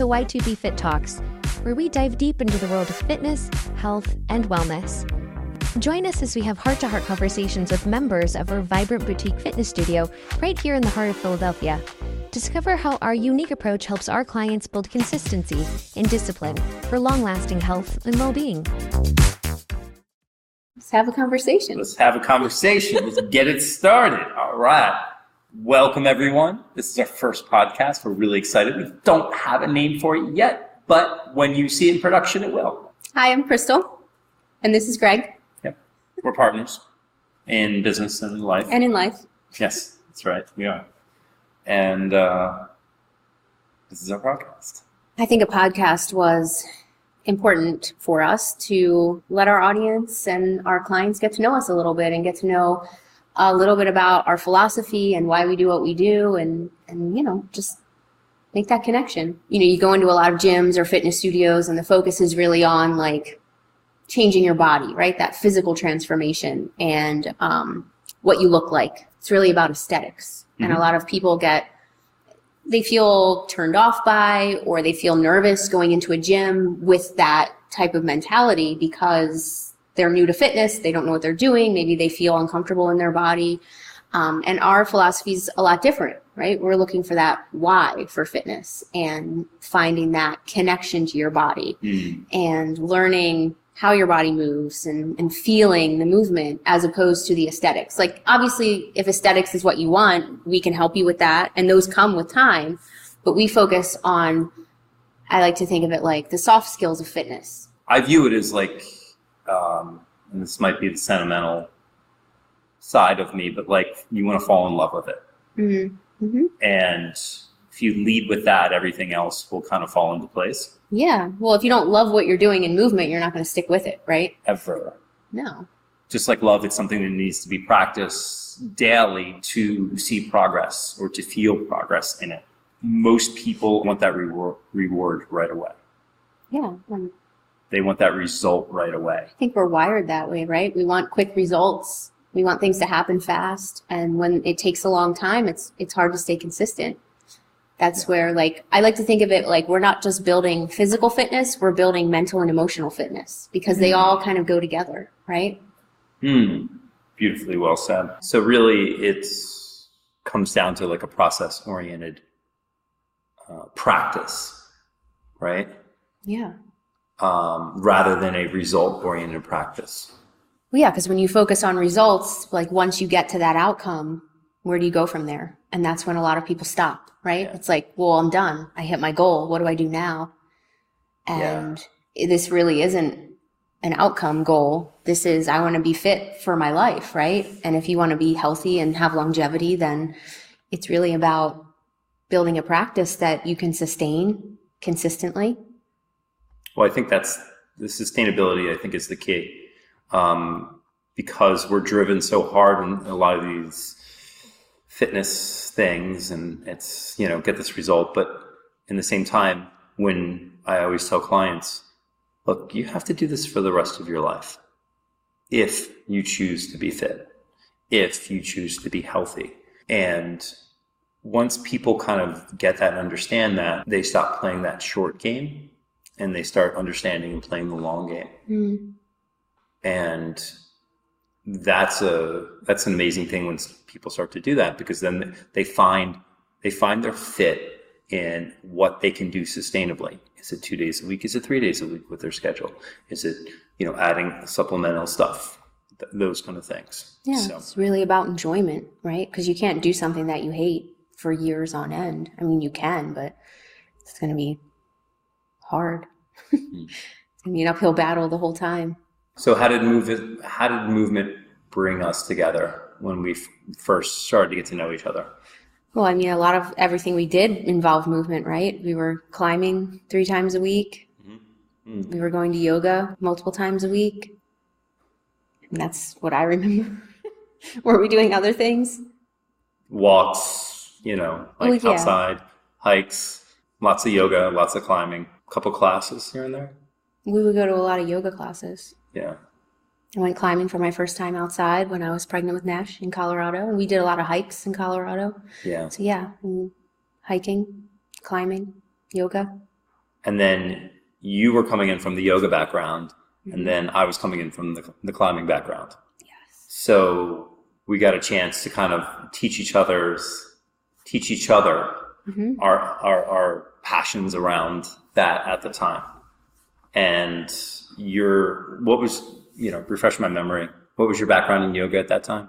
to Y2B Fit Talks, where we dive deep into the world of fitness, health, and wellness. Join us as we have heart to heart conversations with members of our vibrant boutique fitness studio right here in the heart of Philadelphia. Discover how our unique approach helps our clients build consistency and discipline for long lasting health and well being. Let's have a conversation. Let's have a conversation. Let's get it started. All right. Welcome, everyone. This is our first podcast. We're really excited. We don't have a name for it yet, but when you see it in production, it will. Hi, I'm Crystal, and this is Greg. Yep. We're partners in business and in life. And in life, yes, that's right. We are. And uh, this is our podcast. I think a podcast was important for us to let our audience and our clients get to know us a little bit and get to know a little bit about our philosophy and why we do what we do and and you know just make that connection. You know you go into a lot of gyms or fitness studios and the focus is really on like changing your body right? That physical transformation and um, what you look like. It's really about esthetics and a Mhm. lot of people get they feel turned off by or they feel nervous going into a gym with that type of mentality because they're new to fitness they don't know what they're doing maybe they feel uncomfortable in their body um, and our philosophy is a lot different right we're looking for that why for fitness and finding that connection to your body Mm. and learning how your body moves and, and feeling the movement as opposed to the aesthetics. Like, obviously, if aesthetics is what you want, we can help you with that, and those come with time. But we focus on, I like to think of it like the soft skills of fitness. I view it as like, um, and this might be the sentimental side of me, but like you want to fall in love with it. Mm-hmm. Mm-hmm. And if you lead with that, everything else will kind of fall into place. Yeah. Well, if you don't love what you're doing in movement, you're not going to stick with it, right? Ever. No. Just like love, it's something that needs to be practiced daily to see progress or to feel progress in it. Most people want that reward, reward right away. Yeah. Um, They want that result right away. I think we're wired that way, right? We want quick results. We want things to happen fast, and when it takes a long time, it's it's hard to stay consistent. That's where like I like to think of it like we're not just building physical fitness, we're building mental and emotional fitness because they all kind of go together, right? Hmm. Beautifully well said. So really, it's comes down to like a process oriented uh, practice, right? Yeah. Um, rather than a result oriented practice. Well, yeah, because when you focus on results, like once you get to that outcome, where do you go from there? And that's when a lot of people stop, right? Yeah. It's like, well, I'm done. I hit my goal. What do I do now? Yeah. And this really isn't an outcome goal. This is, I want to be fit for my life, right? And if you want to be healthy and have longevity, then it's really about building a practice that you can sustain consistently. Well, I think that's the sustainability. I think is the key um, because we're driven so hard in a lot of these fitness things, and it's you know get this result. But in the same time, when I always tell clients, look, you have to do this for the rest of your life if you choose to be fit, if you choose to be healthy, and once people kind of get that and understand that, they stop playing that short game and they start understanding and playing the long game. Mm. And that's a that's an amazing thing when people start to do that because then they find they find their fit in what they can do sustainably. Is it two days a week? Is it three days a week with their schedule? Is it you know adding supplemental stuff? Th- those kind of things. Yeah, So it's really about enjoyment, right? Because you can't do something that you hate for years on end. I mean, you can, but it's going to be hard. It's going to be an uphill battle the whole time. so how did move how did movement bring us together when we f- first started to get to know each other? Well, I mean, a lot of everything we did involved movement, right? We were climbing three times a week. Mm. We were going to yoga multiple times a week. And that's what I remember. were we doing other things? walks, you know, like Well, yeah. outside, hikes, lots of yoga, lots of climbing, couple classes here and there. We would go to a lot of yoga classes. Yeah. I went climbing for my first time outside when I was pregnant with Nash in Colorado. And we did a lot of hikes in Colorado. Yeah. So, yeah, hiking, climbing, yoga. and then you were coming in from the yoga background, Mhm. and then I was coming in from the, the climbing background. Yes. So we got a chance to kind of teach each other's teach each other hmm our our, our passions around that at the time. And your what was you know refresh my memory. What was your background in yoga at that time?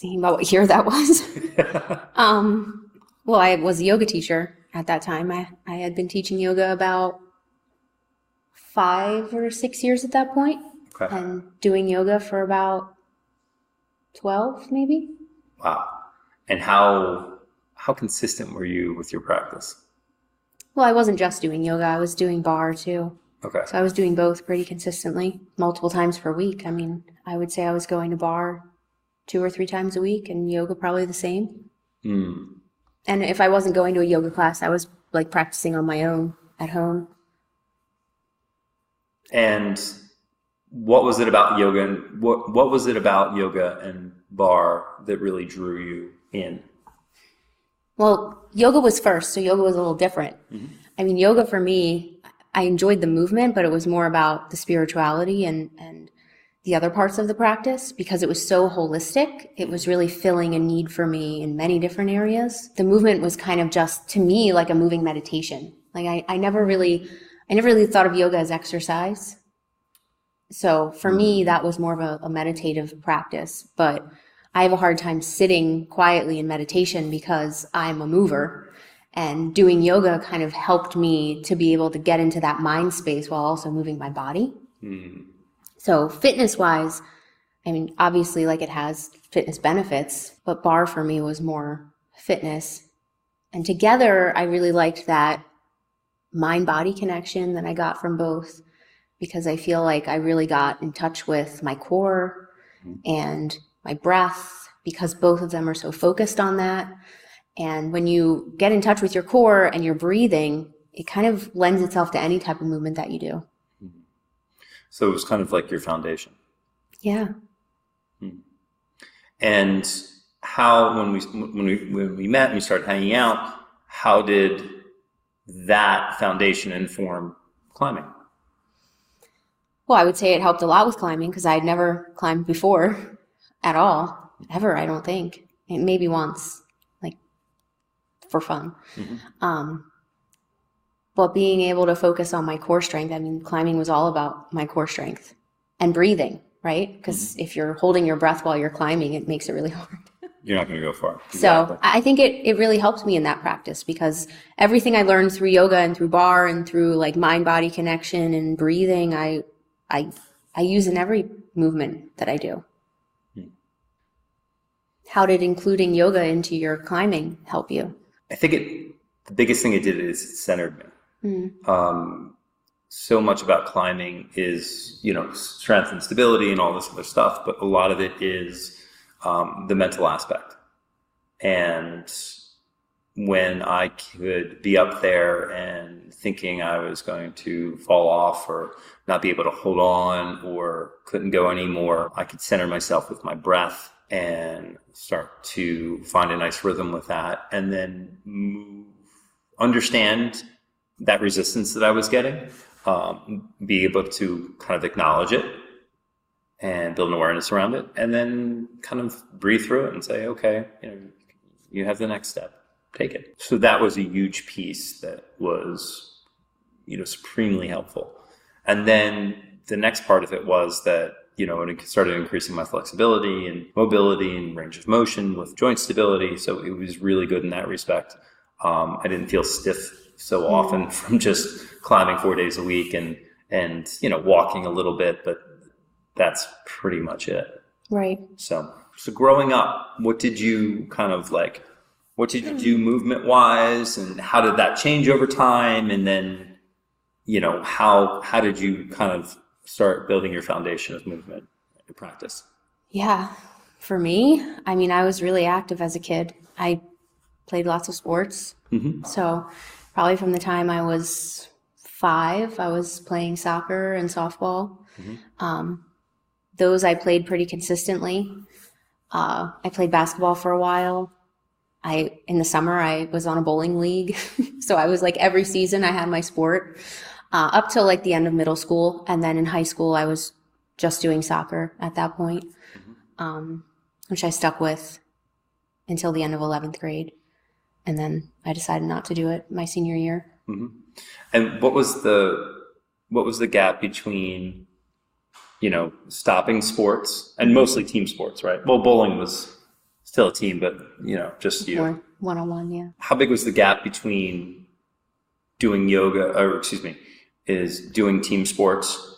Thinking about what year that was. Um, well, I was a yoga teacher at that time. I, I had been teaching yoga about five or six years at that point okay. and doing yoga for about 12 maybe. Wow. And how how consistent were you with your practice? Well, I wasn't just doing yoga, I was doing barre too. Okay. So I was doing both pretty consistently, multiple times per week. I mean, I would say I was going to barre two or three times a week and yoga probably the same. Mm. And if I wasn't going to a yoga class, I was like practicing on my own at home. And what was it about yoga and what what was it about yoga and barre that really drew you in? Well, yoga was first, so yoga was a little different. Mhm. I mean, yoga for me, I enjoyed the movement, but it was more about the spirituality and, and the other parts of the practice because it was so holistic. It was really filling a need for me in many different areas. The movement was kind of just, to me, like a moving meditation. Like I, I never really, I never really thought of yoga as exercise. So for me, that was more of a, a meditative practice, but I have a hard time sitting quietly in meditation because I'm a mover. And doing yoga kind of helped me to be able to get into that mind space while also moving my body. Mm. So, fitness wise, I mean, obviously, like it has fitness benefits, but barre for me was more fitness. And together, I really liked that mind body connection that I got from both because I feel like I really got in touch with my core Mhm. and my breath because both of them are so focused on that. And when you get in touch with your core and your breathing, it kind of lends itself to any type of movement that you do. Mm-hmm. So it was kind of like your foundation. Yeah. Hmm. And how when we when we when we met and we started hanging out, how did that foundation inform climbing? Well, I would say it helped a lot with climbing because I had never climbed before at all, ever, I don't think. Maybe once, like for fun. Mhm. Um, but being able to focus on my core strength, I mean, climbing was all about my core strength and breathing, right? Because if you're holding your breath while you're climbing, it makes it really hard. You're not going to go far. So Exactly. I I think it, it really helped me in that practice because everything I learned through yoga and through barre and through like mind body connection and breathing, I, I, I use in every movement that I do. How did including yoga into your climbing help you? I think it the biggest thing it did is it centered me. Mm, um, so much about climbing is you know strength and stability and all this other stuff but a lot of it is um, the mental aspect and when i could be up there and thinking i was going to fall off or not be able to hold on or couldn't go anymore i could center myself with my breath and start to find a nice rhythm with that and then move understand that resistance that I was getting, um, be able to kind of acknowledge it and build an awareness around it, and then kind of breathe through it and say, okay, you know, you have the next step, take it. So that was a huge piece that was, you know, supremely helpful. And then the next part of it was that, you know, and it started increasing my flexibility and mobility and range of motion with joint stability. So it was really good in that respect. Um, I didn't feel stiff so often from just climbing four days a week and and you know walking a little bit, but that's pretty much it. right. So so growing up, what did you kind of like? What did you do movement wise, and how did that change over time? And then you know how how did you kind of start building your foundation of movement and practice? Yeah. For me, I mean, I was really active as a kid. I played lots of sports. hmm So, probably from the time I was five, I was playing soccer and softball. Mhm. Um, those I played pretty consistently. Uh, I played basketball for a while. I in the summer I was on a bowling league, so I was like every season I had my sport uh, up till like the end of middle school, and then in high school I was just doing soccer at that point, um, which I stuck with until the end of eleventh grade, and then I decided not to do it my senior year. And what was the what was the gap between you know stopping sports and mostly team sports, right? Well, bowling was still a team, but you know just you. One on one, yeah. How big was the gap between doing yoga, or excuse me, is doing team sports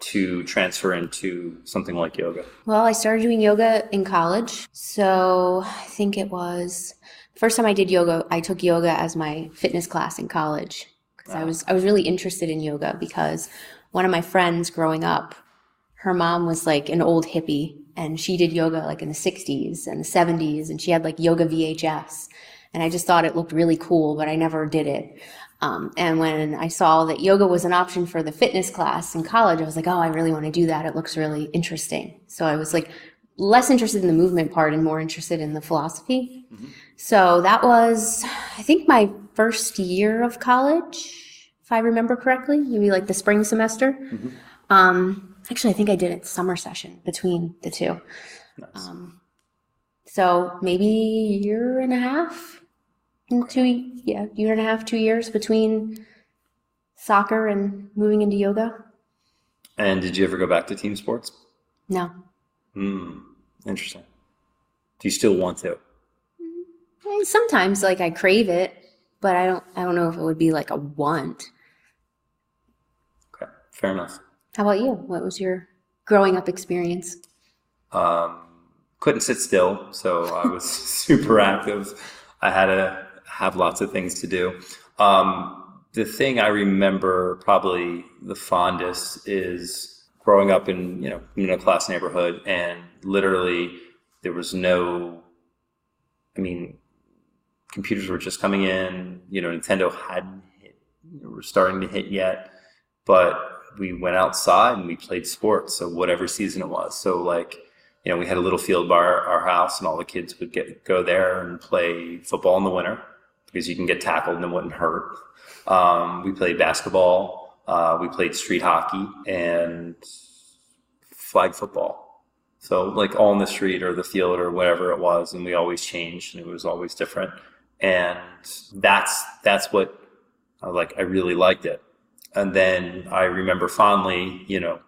to transfer into something like yoga? Well, I started doing yoga in college. So I think it was first time I did yoga, I took yoga as my fitness class in college because I was I was really interested in yoga because one of my friends growing up, her mom was like an old hippie and she did yoga like in the 60s and the 70s and she had like yoga VHS and I just thought it looked really cool, but I never did it. Um, and when I saw that yoga was an option for the fitness class in college, I was like, oh, I really want to do that. It looks really interesting. So I was like less interested in the movement part and more interested in the philosophy. So that was, I think, my first year of college, if I remember correctly, maybe like the spring semester. Um, actually, I think I did it summer session between the two. Um, so maybe a year and a half, two, yeah, year and a half, two years between soccer and moving into yoga. And did you ever go back to team sports? No, Hmm, interesting. Do you still want to? Eh, sometimes like I crave it, but I don't. I don't know if it would be like a want. Okay, fair enough. How about you? What was your growing up experience? Um, couldn't sit still, so I was super active. I had to have lots of things to do. Um, the thing I remember probably the fondest is growing up in you know middle class neighborhood, and literally there was no. I mean, computers were just coming in. You know, Nintendo hadn't hit, were starting to hit yet, but we went outside and we played sports. So whatever season it was. So like, you know, we had a little field by our, our house, and all the kids would get go there and play football in the winter because you can get tackled and it wouldn't hurt. Um, we played basketball. Uh, we played street hockey and flag football. So like all in the street or the field or whatever it was, and we always changed, and it was always different. And that's that's what I like. I really liked it. And then I remember fondly, you know,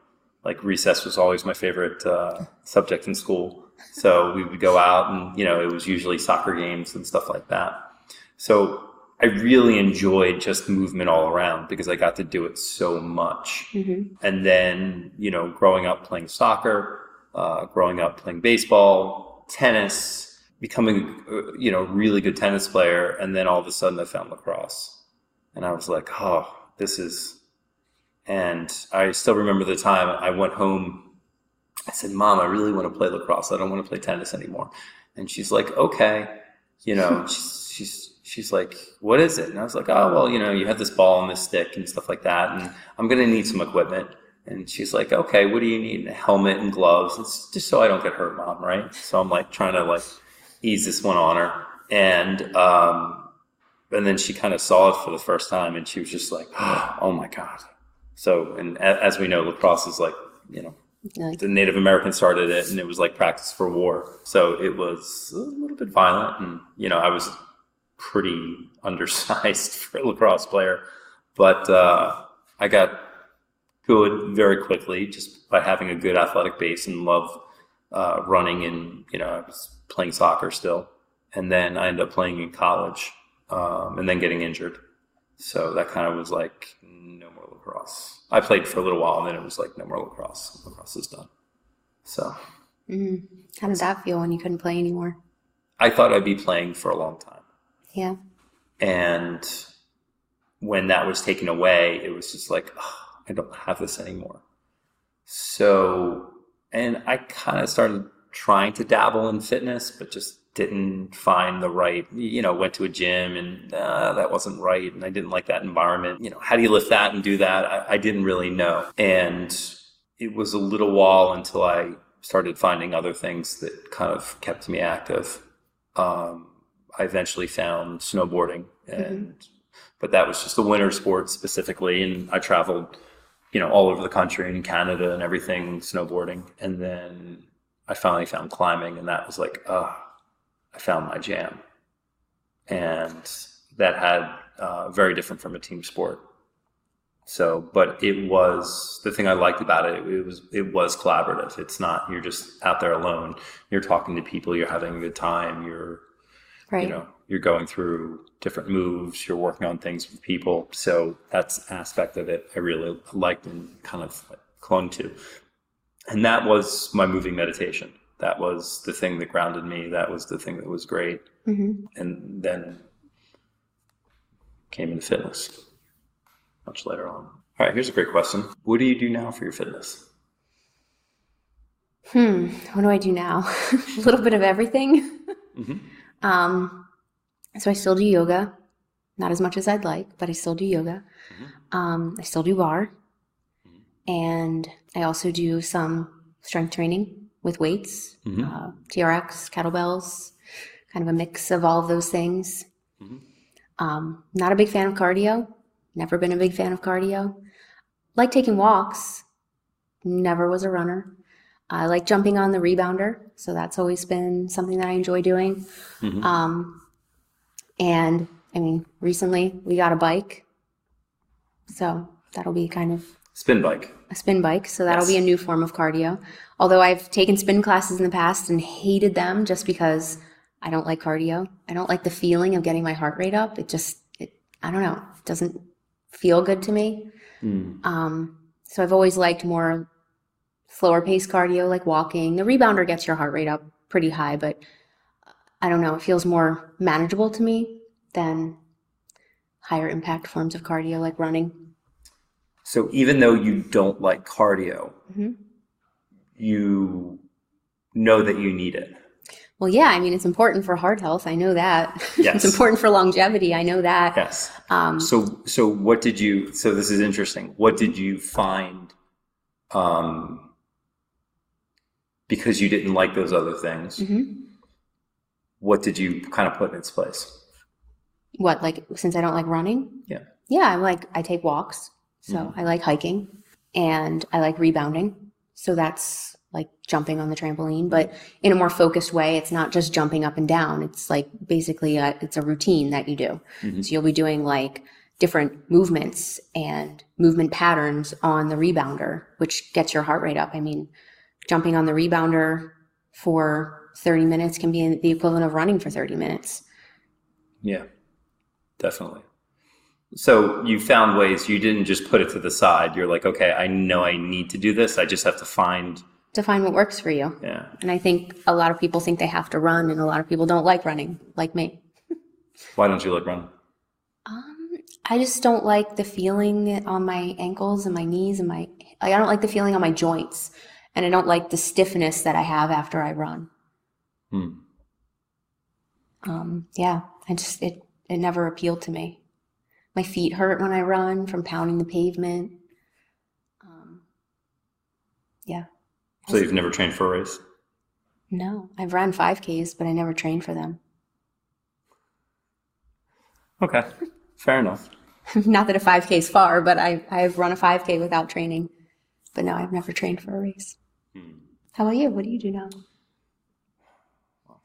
like recess was always my favorite uh, subject in school. So we would go out, and you know, it was usually soccer games and stuff like that. So I really enjoyed just movement all around because I got to do it so much. And then, you know, growing up playing soccer, uh, growing up playing baseball, tennis, becoming, uh, you know, really good tennis player. And then all of a sudden I found lacrosse. And I was like, oh, this is. And I still remember the time I went home. I said, Mom, I really want to play lacrosse. I don't want to play tennis anymore. And she's like, okay. You know, she's, like, what is it? And I was like, oh, well, you know, you have this ball and this stick and stuff like that. And I'm going to need some equipment. And she's like, okay, what do you need? A helmet and gloves. It's just so I don't get hurt, mom, right? So I'm like trying to like ease this one on her. And, um, and then she kind of saw it for the first time and she was just like, oh my God. So, and as we know, lacrosse is like, you know, the Native Americans started it and it was like practice for war. So it was a little bit violent. And, you know, I was pretty undersized for a lacrosse player, but uh, I got good very quickly just by having a good athletic base and love uh, running. And, you know, I was playing soccer still. And then I ended up playing in college um, and then getting injured. So that kind of was like, no more lacrosse. I played for a little while and then it was like, no more lacrosse. Lacrosse is done. So mhm. How did that feel when you couldn't play anymore? I thought I'd be playing for a long time. Yeah. And when that was taken away, it was just like, "Ugh, I don't have this anymore. So, and I kind of started trying to dabble in fitness, but just didn't find the right, you know, went to a gym and uh, that wasn't right. And I didn't like that environment. You know, how do you lift that and do that? I, I didn't really know. And it was a little while until I started finding other things that kind of kept me active. Um, I eventually found snowboarding and but that was just the winter sport specifically. And I traveled, you know, all over the country and in Canada and everything, snowboarding. And then I finally found climbing, and that was like, oh, I found my jam. And that had uh, very different from a team sport. So, but it was the thing I liked about it. It was it was collaborative. It's not you're just out there alone. You're talking to people. You're having a good time. You're, Right. you know, you're going through different moves. You're working on things with people. So that's aspect of it I really liked and kind of clung to. And that was my moving meditation. That was the thing that grounded me. That was the thing that was great. hmm And then came into fitness much later on. All right, here's a great question. What do you do now for your fitness? Hmm. What do I do now? a little bit of everything. Mhm. Um, so I still do yoga, not as much as I'd like, but I still do yoga. Um, I still do barre, and I also do some strength training with weights, Mhm. uh, TRX, kettlebells, kind of a mix of all of those things. Mhm. Um, not a big fan of cardio. Never been a big fan of cardio. Like taking walks. Never was a runner. I like jumping on the rebounder, so that's always been something that I enjoy doing. Mhm. Um, and I mean, recently we got a bike, so that'll be kind of Spin bike. a spin bike. So that'll be a new form of cardio. Although I've taken spin classes in the past and hated them just because I don't like cardio. I don't like the feeling of getting my heart rate up. It just, it, I don't know, it doesn't feel good to me. Mm. Um, so I've always liked more slower pace cardio, like walking. The rebounder gets your heart rate up pretty high, but I don't know, it feels more manageable to me than higher impact forms of cardio like running. So even though you don't like cardio, Mhm. you know that you need it. Well, yeah, I mean, it's important for heart health. I know that. Yes. it's important for longevity. I know that. Yes. Um, So so what did you so this is interesting. What did you find um because you didn't like those other things? mhm. What did you kind of put in its place? What, like, since I don't like running? Yeah. Yeah, I'm like, I take walks. So Mhm. I like hiking and I like rebounding. So that's like jumping on the trampoline, but in a more focused way. It's not just jumping up and down. It's like basically a, it's a routine that you do. Mhm. So you'll be doing like different movements and movement patterns on the rebounder, which gets your heart rate up. I mean, jumping on the rebounder for 30 minutes can be the equivalent of running for 30 minutes. Yeah. Definitely. So you found ways you didn't just put it to the side. You're like, okay, I know I need to do this. I just have to find To find what works for you. yeah. And I think a lot of people think they have to run, and a lot of people don't like running, like me. Why don't you like run? Um, I just don't like the feeling on my ankles and my knees and my. I don't like the feeling on my joints, and I don't like the stiffness that I have after I run. Hmm. Um, yeah, I just it it never appealed to me. My feet hurt when I run from pounding the pavement. Um, yeah, So you've never trained for a race? no, I've run 5Ks, but I never trained for them. Okay. Fair enough. Not that a 5K is far, but I, I've run a 5K without training. But no, I've never trained for a race. Hmm. How about you? What do you do now?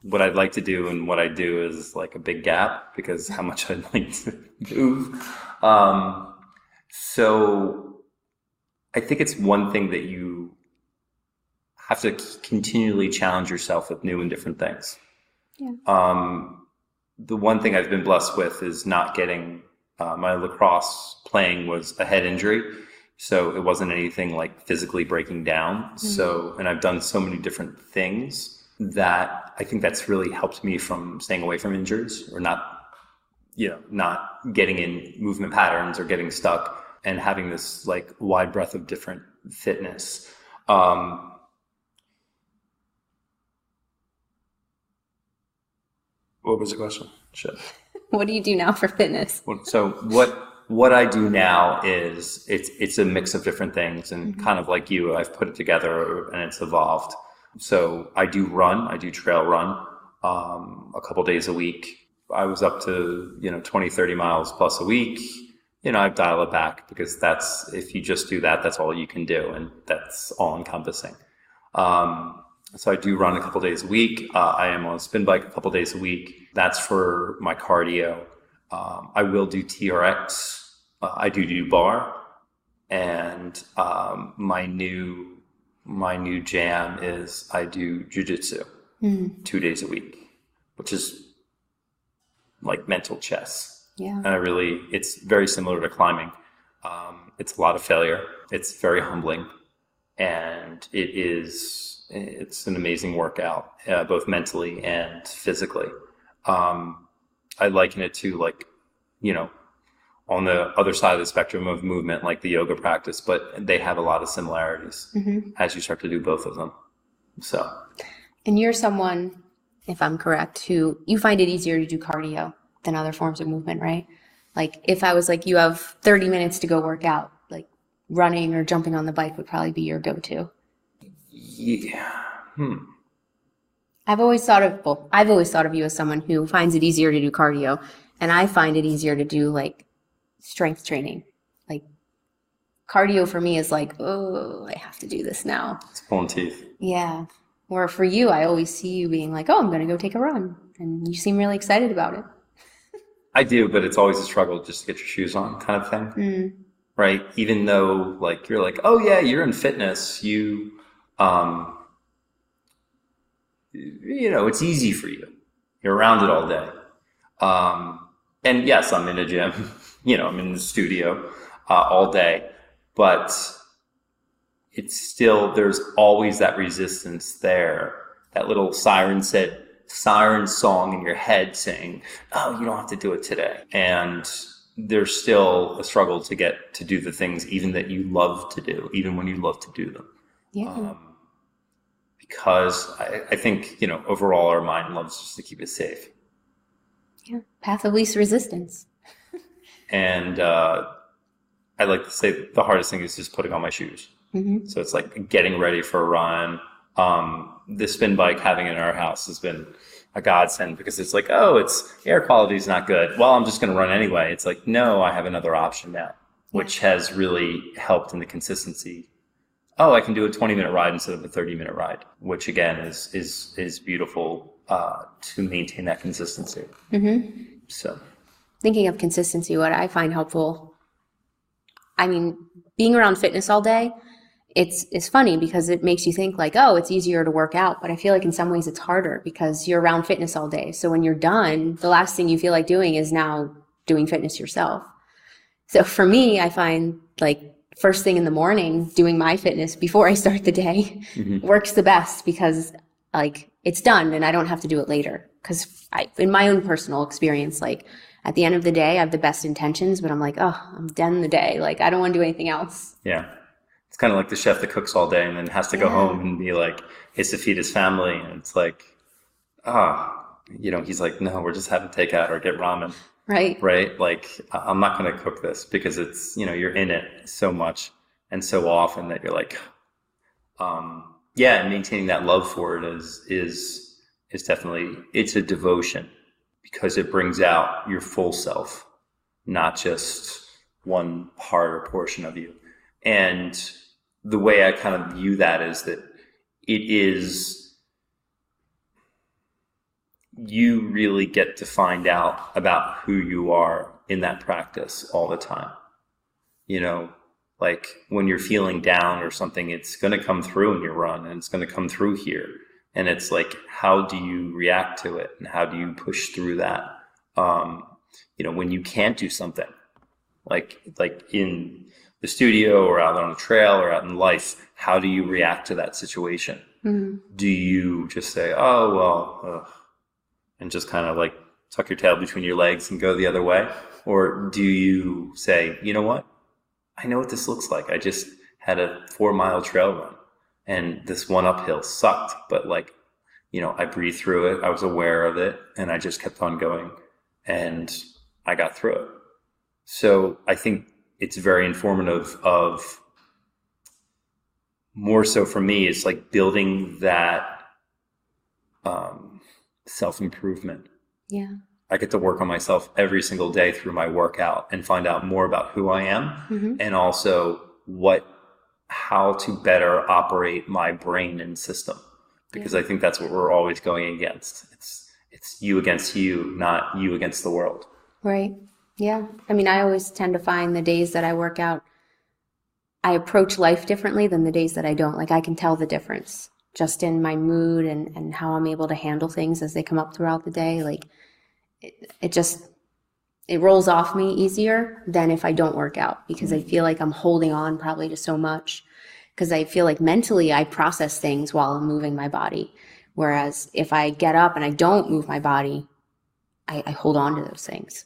what I'd like to do and what I do is like a big gap because how much I'd like to move. Um, so I think it's one thing that you have to continually challenge yourself with new and different things. Yeah. Um, the one thing I've been blessed with is not getting uh, my lacrosse playing was a head injury. So it wasn't anything like physically breaking down. So, and I've done so many different things that I think that's really helped me from staying away from injuries or not, you know, not getting in movement patterns or getting stuck and having this like wide breadth of different fitness. Um, what was the question? Shit. What do you do now for fitness? So what what I do now is it's it's a mix of different things and kind of like you, I've put it together and it's evolved. So I do run, I do trail run um, a couple days a week. I was up to, you know, 20, 30 miles plus a week, you know, I've dialed it back because that's, if you just do that, that's all you can do. And that's all encompassing. Um, so I do run a couple days a week. Uh, I am on a spin bike a couple days a week. That's for my cardio. Um, I will do TRX. Uh, I do do barre, and um, my new my new jam is I do jujitsu Mm. two days a week, which is like mental chess. Yeah. And I really, it's very similar to climbing. Um, it's a lot of failure. It's very humbling, and it is it's an amazing workout, uh, both mentally and physically. Um, I liken it to like, you know, on the other side of the spectrum of movement, like the yoga practice, but they have a lot of similarities hmm as you start to do both of them. So And you're someone, if I'm correct, who you find it easier to do cardio than other forms of movement, right? Like if I was like, you have 30 minutes to go work out, like running or jumping on the bike would probably be your go-to. yeah, hmm. I've always thought of, well, I've always thought of you as someone who finds it easier to do cardio, and I find it easier to do like strength training. Like cardio for me is like, oh, I have to do this now. it's pulling teeth. Yeah. Or for you, I always see you being like, oh, I'm going to go take a run. And you seem really excited about it. I do, but it's always a struggle just to get your shoes on, kind of thing. Mm. right? Even though like you're like, oh yeah, you're in fitness, you, um, you know, it's easy for you. You're around it all day. Um, and yes, I'm in a gym. you know, I'm in the studio uh, all day, but it's still there's always that resistance there. That little siren said siren song in your head saying, "Oh, you don't have to do it today," and there's still a struggle to get to do the things even that you love to do, even when you love to do them. Yeah. Um, because I, I think you know overall our mind loves just to keep it safe, yeah. Path of least resistance. and uh, I like to say the hardest thing is just putting on my shoes. hmm So it's like getting ready for a run. Um, the spin bike having it in our house has been a godsend because it's like, oh, it's air quality is not good. Well, I'm just going to run anyway. It's like, no, I have another option now, which has really helped in the consistency. Oh, I can do a 20 minute ride instead of a 30 minute ride, which again is is is beautiful uh, to maintain that consistency. hmm So Thinking of consistency, what I find helpful, I mean, being around fitness all day, it's it's funny because it makes you think like, oh, it's easier to work out, but I feel like in some ways it's harder because you're around fitness all day. So when you're done, the last thing you feel like doing is now doing fitness yourself. So for me, I find like first thing in the morning doing my fitness before I start the day Mhm. works the best because like it's done and I don't have to do it later. Because I, in my own personal experience, like at the end of the day, I have the best intentions, but I'm like, oh, I'm done the day. Like I don't want to do anything else. Yeah. It's kind of like the chef that cooks all day and then has to go home and be like, has to feed his family. And it's like, ah, you know, he's like, no, we're just having takeout or get ramen, Right. right? Like, I'm not going to cook this because it's, you know, you're in it so much and so often that you're like, um, yeah, maintaining that love for it is, is, is definitely, it's a devotion because it brings out your full self, not just one part or portion of you. And the way I kind of view that is that it is you really get to find out about who you are in that practice all the time. You know, like when you're feeling down or something, it's going to come through in your run and it's going to come through here. And it's like, how do you react to it and how do you push through that? Um, you know, when you can't do something, like like in the studio or out on a trail or out in life, how do you react to that situation? Mhm. Do you just say, "Oh well," and just kind of like tuck your tail between your legs and go the other way, or do you say, "You know what? I know what this looks like. I just had a four mile trail run, and this one uphill sucked, but like, you know, I breathed through it. I was aware of it, and I just kept on going, and I got through it." So I think it's very informative of more so for me, it's like building that um, self improvement. Yeah. I get to work on myself every single day through my workout and find out more about who I am Mhm. and also what how to better operate my brain and system because I think that's what we're always going against. It's it's you against you, not you against the world. Right. Yeah. I mean, I always tend to find the days that I work out, I approach life differently than the days that I don't. Like, I can tell the difference just in my mood and, and how I'm able to handle things as they come up throughout the day. Like, it, it just, it rolls off me easier than if I don't work out because I feel like I'm holding on probably to so much because I feel like mentally I process things while I'm moving my body. Whereas if I get up and I don't move my body, I, I hold on to those things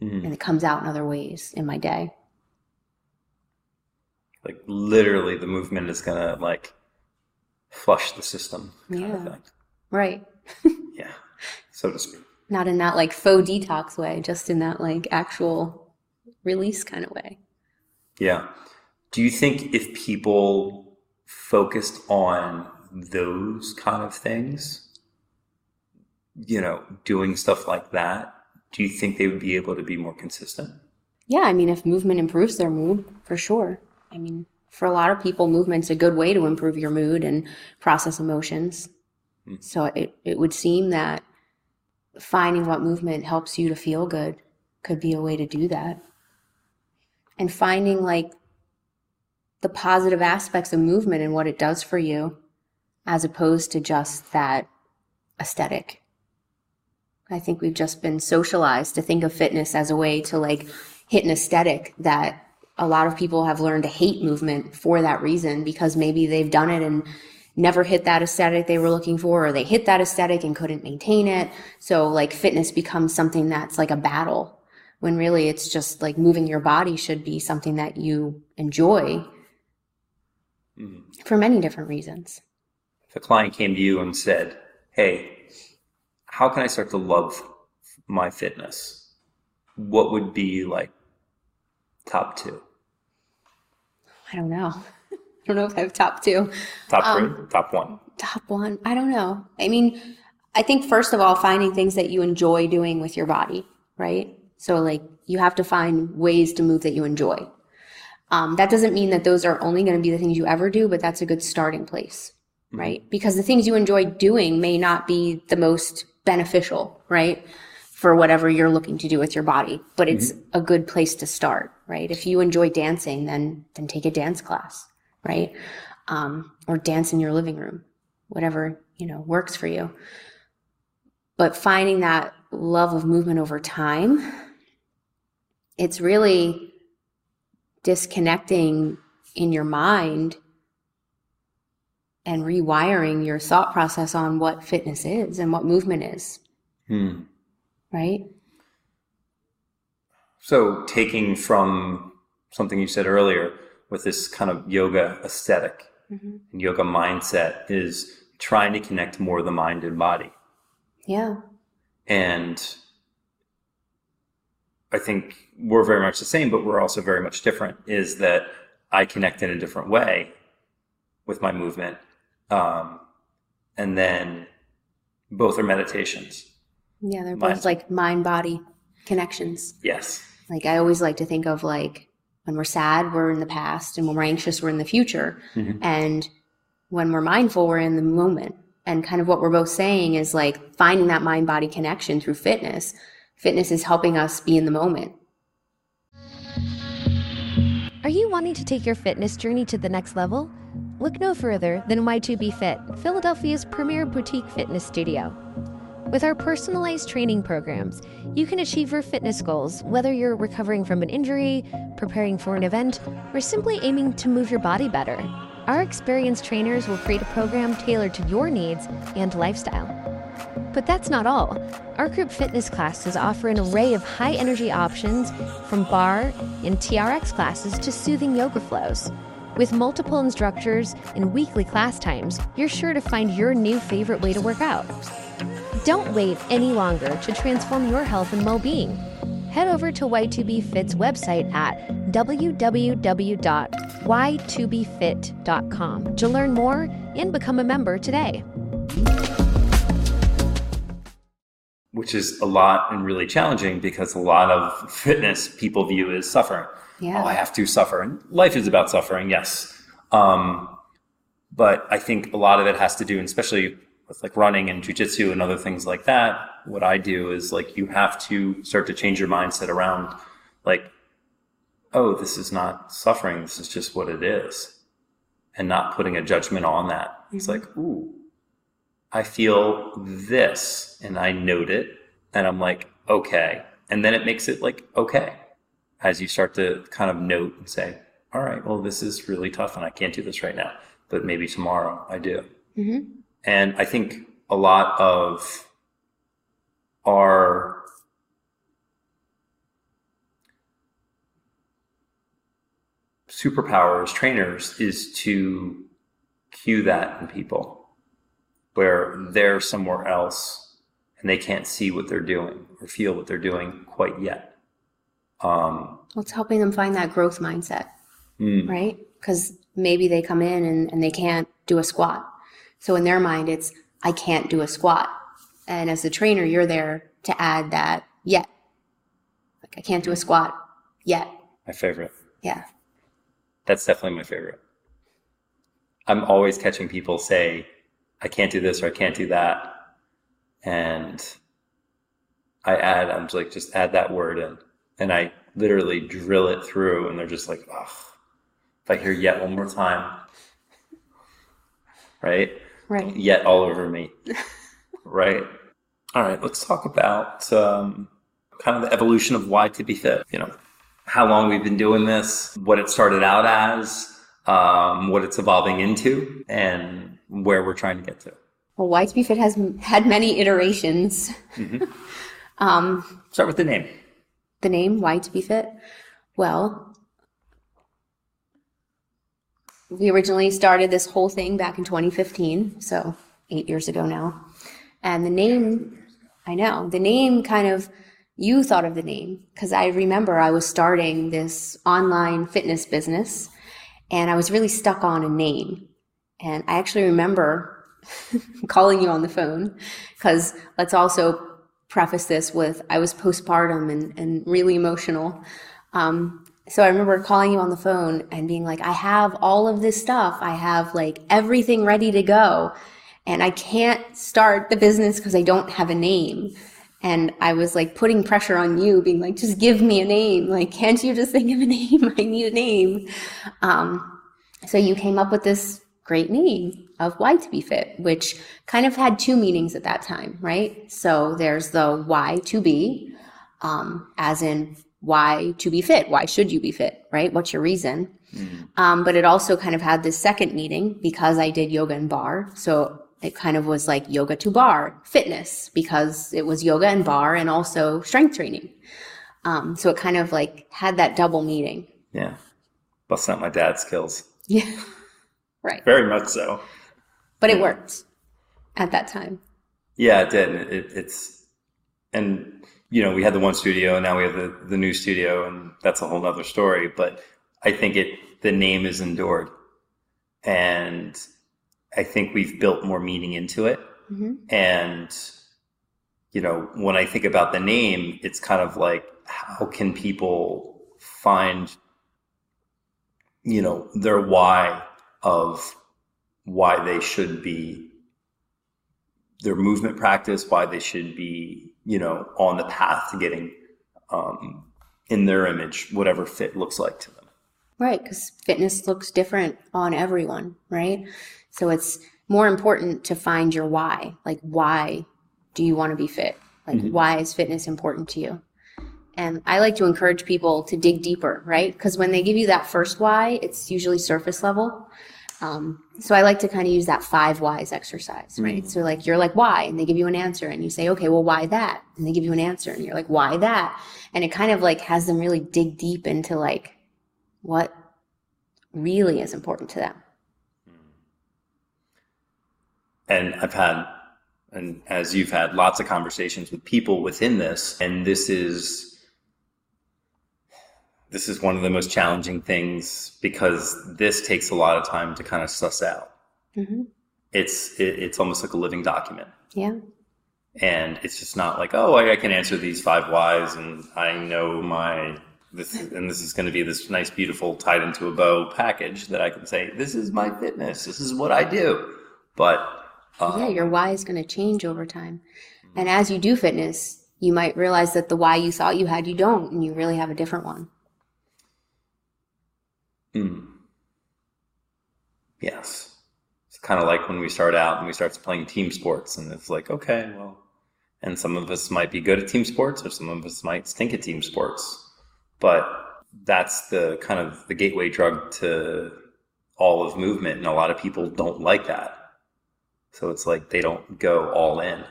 Mhm. and it comes out in other ways in my day. Like literally the movement is gonna like flush the system kind of Yeah. thing. Right. Yeah. So to speak. Not in that like faux detox way, just in that like actual release kind of way. Yeah. Do you think if people focused on those kind of things, you know, doing stuff like that, do you think they would be able to be more consistent? Yeah, I mean, if movement improves their mood, for sure. I mean, for a lot of people, movement's a good way to improve your mood and process emotions. Mm. So it, it would seem that finding what movement helps you to feel good could be a way to do that. And finding like the positive aspects of movement and what it does for you, as opposed to just that aesthetic. I think we've just been socialized to think of fitness as a way to like hit an aesthetic that a lot of people have learned to hate movement for that reason because maybe they've done it and never hit that aesthetic they were looking for or they hit that aesthetic and couldn't maintain it. So like fitness becomes something that's like a battle when really it's just like moving your body should be something that you enjoy Mhm. for many different reasons. If a client came to you and said, Hey, how can I start to love my fitness? What would be like top two? I don't know. I don't know if I have top two. Top Um, three? Top one? Top one. I don't know. I mean, I think first of all, finding things that you enjoy doing with your body, right? So, like, you have to find ways to move that you enjoy. Um, that doesn't mean that those are only going to be the things you ever do, but that's a good starting place, right? Because the things you enjoy doing may not be the most beneficial, right? For whatever you're looking to do with your body, but it's a good place to start, right? If you enjoy dancing, then then take a dance class, right? Um, or dance in your living room, whatever you know works for you. But finding that love of movement over time, it's really disconnecting in your mind and rewiring your thought process on what fitness is and what movement is, Hmm. Right? So, taking from something you said earlier with this kind of yoga aesthetic Mhm. and yoga mindset is trying to connect more the mind and body. Yeah. And I think we're very much the same, but we're also very much different. Is that I connect in a different way with my movement. Um, and then both are meditations. Yeah, they're Mind- both like mind body connections. Yes. Like I always like to think of like when we're sad, we're in the past, and when we're anxious, we're in the future. Mhm. And when we're mindful, we're in the moment. And kind of what we're both saying is like finding that mind body connection through fitness. Fitness is helping us be in the moment. Are you wanting to take your fitness journey to the next level? Look no further than Y2B Fit, Philadelphia's premier boutique fitness studio. With our personalized training programs, you can achieve your fitness goals whether you're recovering from an injury, preparing for an event, or simply aiming to move your body better. Our experienced trainers will create a program tailored to your needs and lifestyle. But that's not all. Our group fitness classes offer an array of high energy options from barre and TRX classes to soothing yoga flows. With multiple instructors and weekly class times, you're sure to find your new favorite way to work out. Don't wait any longer to transform your health and well being. Head over to Y2B Fit's website at www.y2bfit.com to learn more and become a member today. which is a lot and really challenging because a lot of fitness people view as suffering. Yeah. Oh, I have to suffer. And life is about suffering, yes. Um, but I think a lot of it has to do, and especially with like running and jujitsu and other things like that. What I do is like you have to start to change your mindset around like, oh, this is not suffering. This is just what it is. And not putting a judgment on that. It's like, ooh, I feel this and I note it and I'm like, okay. And then it makes it like, okay. As you start to kind of note and say, all right, well, this is really tough and I can't do this right now, but maybe tomorrow I do. hmm And I think a lot of our superpowers, trainers is to cue that in people where they're somewhere else and they can't see what they're doing or feel what they're doing quite yet. Um, Well, it's helping them find that growth mindset, mm, right? Because maybe they come in and, and they can't do a squat. So in their mind, it's, I can't do a squat. And as the trainer, you're there to add that yet. Like, I can't do a squat yet. my favorite. Yeah. That's definitely my favorite. I'm always catching people say, I can't do this or I can't do that. And I add, I'm just like, just add that word in. And I literally drill it through and they're just like, oh, if I hear yet one more time, right? Right. Yet all over me, right? All right, let's talk about um, kind of the evolution of Y2B Fit. You know, how long we've been doing this, what it started out as, um, what it's evolving into, and where we're trying to get to. Well, Y2B Fit has had many iterations. um, Start with the name. the name Y2B Fit? Well, we originally started this whole thing back in 2015, so eight years ago now. And the name, I know, the name kind of, you thought of the name because I remember I was starting this online fitness business and I was really stuck on a name. And I actually remember calling you on the phone because let's also preface this with I was postpartum and, and really emotional. Um, so I remember calling you on the phone and being like, I have all of this stuff. I have like everything ready to go. And I can't start the business because I don't have a name. And I was like putting pressure on you, being like, just give me a name. Like, can't you just think of a name? I need a name. Um, so you came up with this great name of Y2B Fit, which kind of had two meanings at that time, right? So there's the why to be, um, as in why to be fit. Why should you be fit, right? What's your reason? Um, but it also kind of had this second meaning because I did yoga and barre. So it kind of was like yoga to barre, fitness, because it was yoga and barre and also strength training. Um, so it kind of like had that double meaning. Yeah. Busting out my dad's skills. Yeah. right. Very much so. But it worked at that time. Yeah, it did. It, it, it's, and, you know, we had the one studio and now we have the, the new studio and that's a whole nother story. But I think it, the name is endured. And I think we've built more meaning into it. hmm And, you know, when I think about the name, it's kind of like, how can people find, you know, their why of why they should be, their movement practice, why they should be, you know, on the path to getting um, in their image, whatever fit looks like to them. Right. Because fitness looks different on everyone, right? So it's more important to find your why. Like, why do you want to be fit? Like, Mhm. why is fitness important to you? And I like to encourage people to dig deeper, right? Because when they give you that first why, it's usually surface level. Um, so I like to kind of use that five whys exercise, right? So like you're like why, and they give you an answer, and you say, okay, well why that? And they give you an answer, and you're like why that? And it kind of like has them really dig deep into like what really is important to them. And I've had, and as you've had, lots of conversations with people within this, and this is this is one of the most challenging things because this takes a lot of time to kind of suss out. hmm It's it, it's almost like a living document. Yeah. and it's just not like oh I, I can answer these five whys and I know my this and this is going to be this nice beautiful tied into a bow package that I can say this is my fitness this is what I do but um, yeah, your why is going to change over time. And as you do fitness, you might realize that the why you thought you had, you don't, and you really have a different one. Mm. Yes. It's kind of like when we start out and we start playing team sports, and it's like, okay, well, and some of us might be good at team sports, or some of us might stink at team sports. But that's the kind of the gateway drug to all of movement, and a lot of people don't like that. So it's like they don't go all in.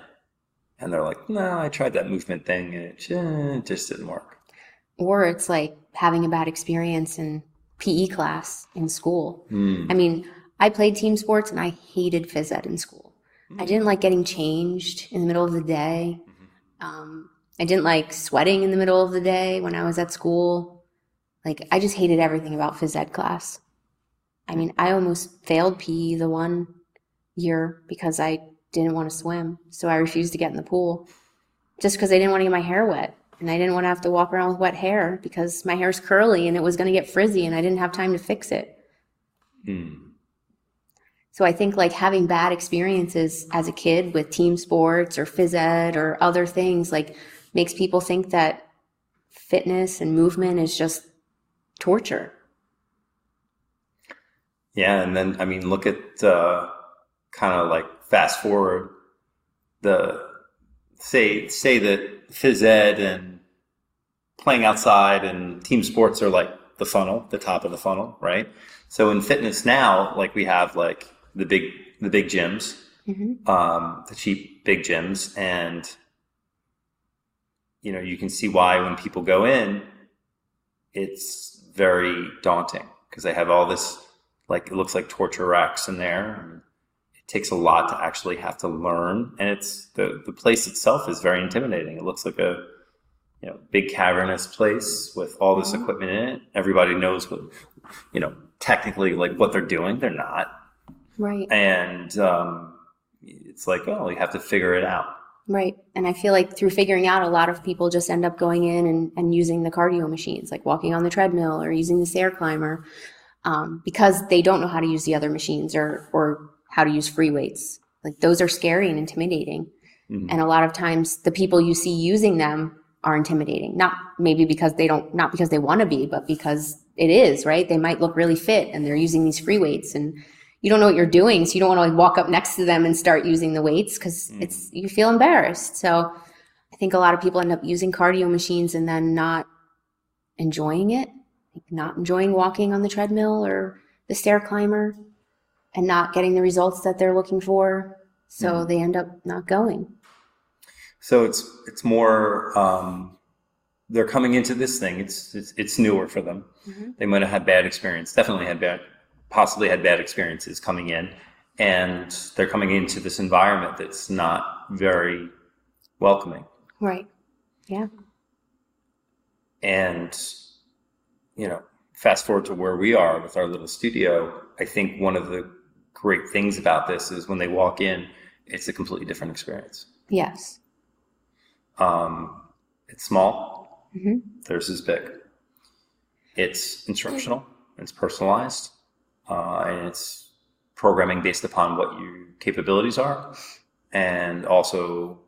And they're like, no, I tried that movement thing and it, it just didn't work. Or it's like having a bad experience in PE class in school. Mm. I mean, I played team sports and I hated phys ed in school. Mm. I didn't like getting changed in the middle of the day. Mm-hmm. Um, I didn't like sweating in the middle of the day when I was at school. Like, I just hated everything about phys ed class. I mean, I almost failed PE the one year because I didn't want to swim. So I refused to get in the pool just because I didn't want to get my hair wet. And I didn't want to have to walk around with wet hair because my hair's curly and it was going to get frizzy and I didn't have time to fix it. Mm. So I think like having bad experiences as a kid with team sports or phys ed or other things like makes people think that fitness and movement is just torture. Yeah, and then I mean, look at uh, kind of like fast forward the say say that phys ed and playing outside and team sports are like the funnel, the top of the funnel, right? So in fitness now, like we have like the big the big gyms, mm-hmm. um, the cheap big gyms, and you know you can see why when people go in, it's very daunting because they have all this like it looks like torture racks in there It takes a lot to actually have to learn, and it's the the place itself is very intimidating. It looks like a you know big cavernous place with all this mm-hmm. equipment in it. Everybody knows what you know technically like what they're doing. They're not right, and um, it's like oh, you have to figure it out. Right. And I feel like through figuring out, a lot of people just end up going in and, and using the cardio machines, like walking on the treadmill or using the stair climber, um, because they don't know how to use the other machines or, or how to use free weights. Like those are scary and intimidating. Mm-hmm. And a lot of times the people you see using them are intimidating. Not maybe because they don't, not because they want to be, but because it is, right? They might look really fit and they're using these free weights and you don't know what you're doing. So you don't want to like walk up next to them and start using the weights because mm-hmm. it's, you feel embarrassed. So I think a lot of people end up using cardio machines and then not enjoying it, like not enjoying walking on the treadmill or the stair climber and not getting the results that they're looking for. So mm-hmm. they end up not going. So it's it's more um, they're coming into this thing. It's it's, it's newer for them. Mm-hmm. They might have had bad experience. Definitely had bad, possibly had bad experiences coming in, and they're coming into this environment that's not very welcoming. Right. Yeah. And you know, fast forward to where we are with our little studio. I think one of the great things about this is when they walk in, it's a completely different experience. Yes. Um, it's small. Mm-hmm. Theirs is big. It's instructional. It's personalized, uh, and it's programming based upon what your capabilities are, and also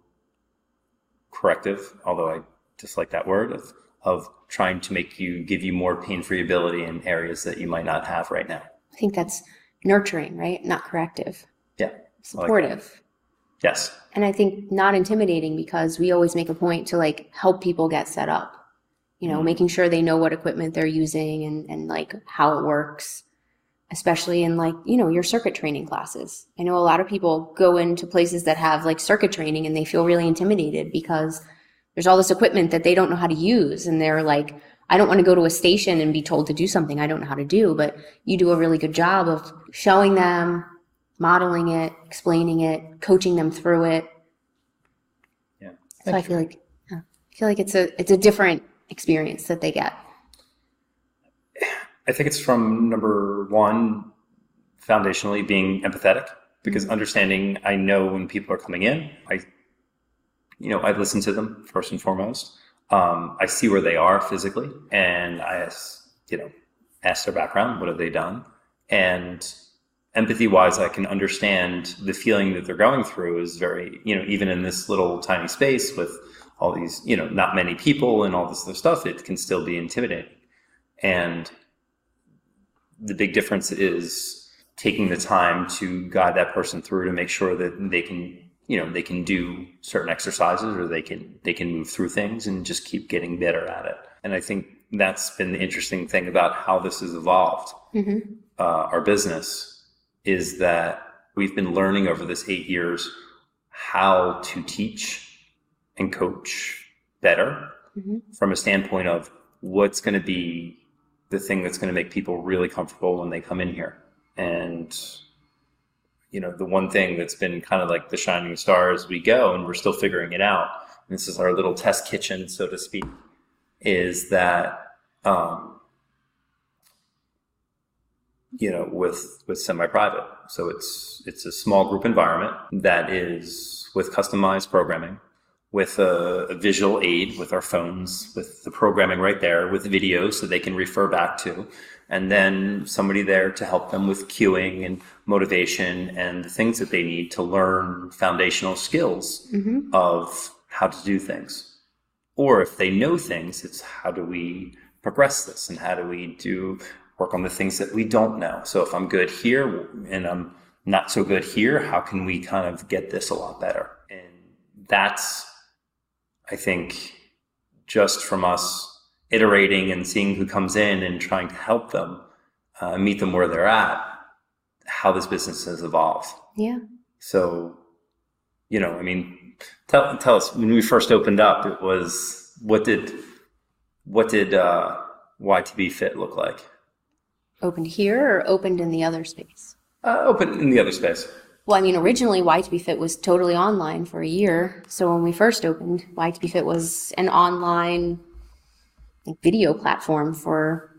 corrective. Although I dislike that word of of trying to make you give you more pain-free ability in areas that you might not have right now. I think that's nurturing, right? Not corrective. Yeah. Supportive. Yes. And I think not intimidating because we always make a point to like help people get set up. You know, mm-hmm. making sure they know what equipment they're using and, and like how it works, especially in like, you know, your circuit training classes. I know a lot of people go into places that have like circuit training and they feel really intimidated because there's all this equipment that they don't know how to use and they're like, I don't want to go to a station and be told to do something I don't know how to do, but you do a really good job of showing them, modeling it, explaining it, coaching them through it. Yeah. So I feel like I feel like it's a it's a different experience that they get. I think it's from number one, foundationally being empathetic, because mm-hmm. understanding I know when people are coming in, I you know, I listen to them first and foremost. Um, I see where they are physically, and I, ask, you know, ask their background. What have they done? And empathy wise, I can understand the feeling that they're going through is very, you know, even in this little tiny space with all these, you know, not many people and all this other stuff, it can still be intimidating. And the big difference is taking the time to guide that person through to make sure that they can you know they can do certain exercises or they can they can move through things and just keep getting better at it and i think that's been the interesting thing about how this has evolved mm-hmm. uh, our business is that we've been learning over this eight years how to teach and coach better mm-hmm. from a standpoint of what's going to be the thing that's going to make people really comfortable when they come in here and you know, the one thing that's been kind of like the shining star as we go, and we're still figuring it out. this is our little test kitchen, so to speak, is that, um, you know, with, with semi-private. So it's, it's a small group environment that is with customized programming with a, a, visual aid with our phones, with the programming right there, with videos so they can refer back to, and then somebody there to help them with cueing and motivation and the things that they need to learn foundational skills mm-hmm. of how to do things. Or if they know things, it's how do we progress this and how do we do work on the things that we don't know. So if I'm good here and I'm not so good here, how can we kind of get this a lot better? And that's I think just from us iterating and seeing who comes in and trying to help them uh, meet them where they're at, how this business has evolved. Yeah. So, you know, I mean, tell tell us when we first opened up, it was what did what did uh, YTB Fit look like? Opened here or opened in the other space? Uh, open in the other space. Well, I mean, originally YTB Fit was totally online for a year. So when we first opened, YTB Fit was an online video platform for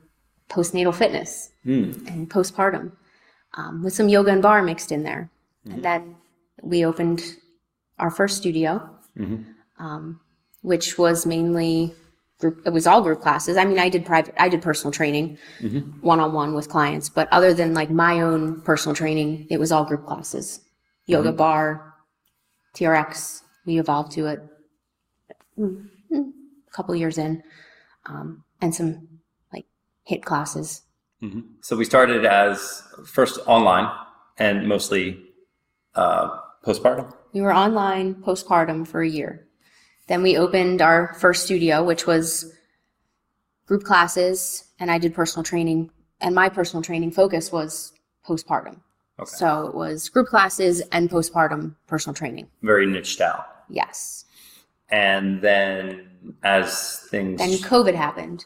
postnatal fitness mm. and postpartum, um, with some yoga and barre mixed in there. Mm-hmm. And then we opened our first studio, mm-hmm. um, which was mainly group. It was all group classes. I mean, I did private, I did personal training, one on one with clients, but other than like my own personal training, it was all group classes, yoga, mm-hmm. barre, TRX. We evolved to it a couple years in, um, and some like HIIT classes. Mm-hmm. So we started as first online and mostly uh, postpartum. We were online postpartum for a year. Then we opened our first studio, which was group classes, and I did personal training. And my personal training focus was postpartum. Okay. So it was group classes and postpartum personal training. Very niched out. Yes. And then as things. Then COVID happened.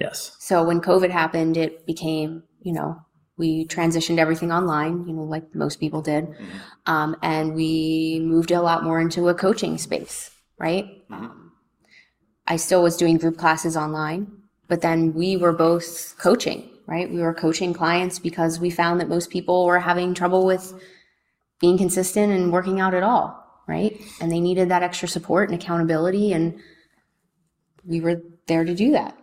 Yes. So when COVID happened, it became, you know, we transitioned everything online, you know, like most people did. Mm-hmm. Um, and we moved a lot more into a coaching space right? Mm-hmm. I still was doing group classes online, but then we were both coaching, right? We were coaching clients because we found that most people were having trouble with being consistent and working out at all, right? And they needed that extra support and accountability, and we were there to do that.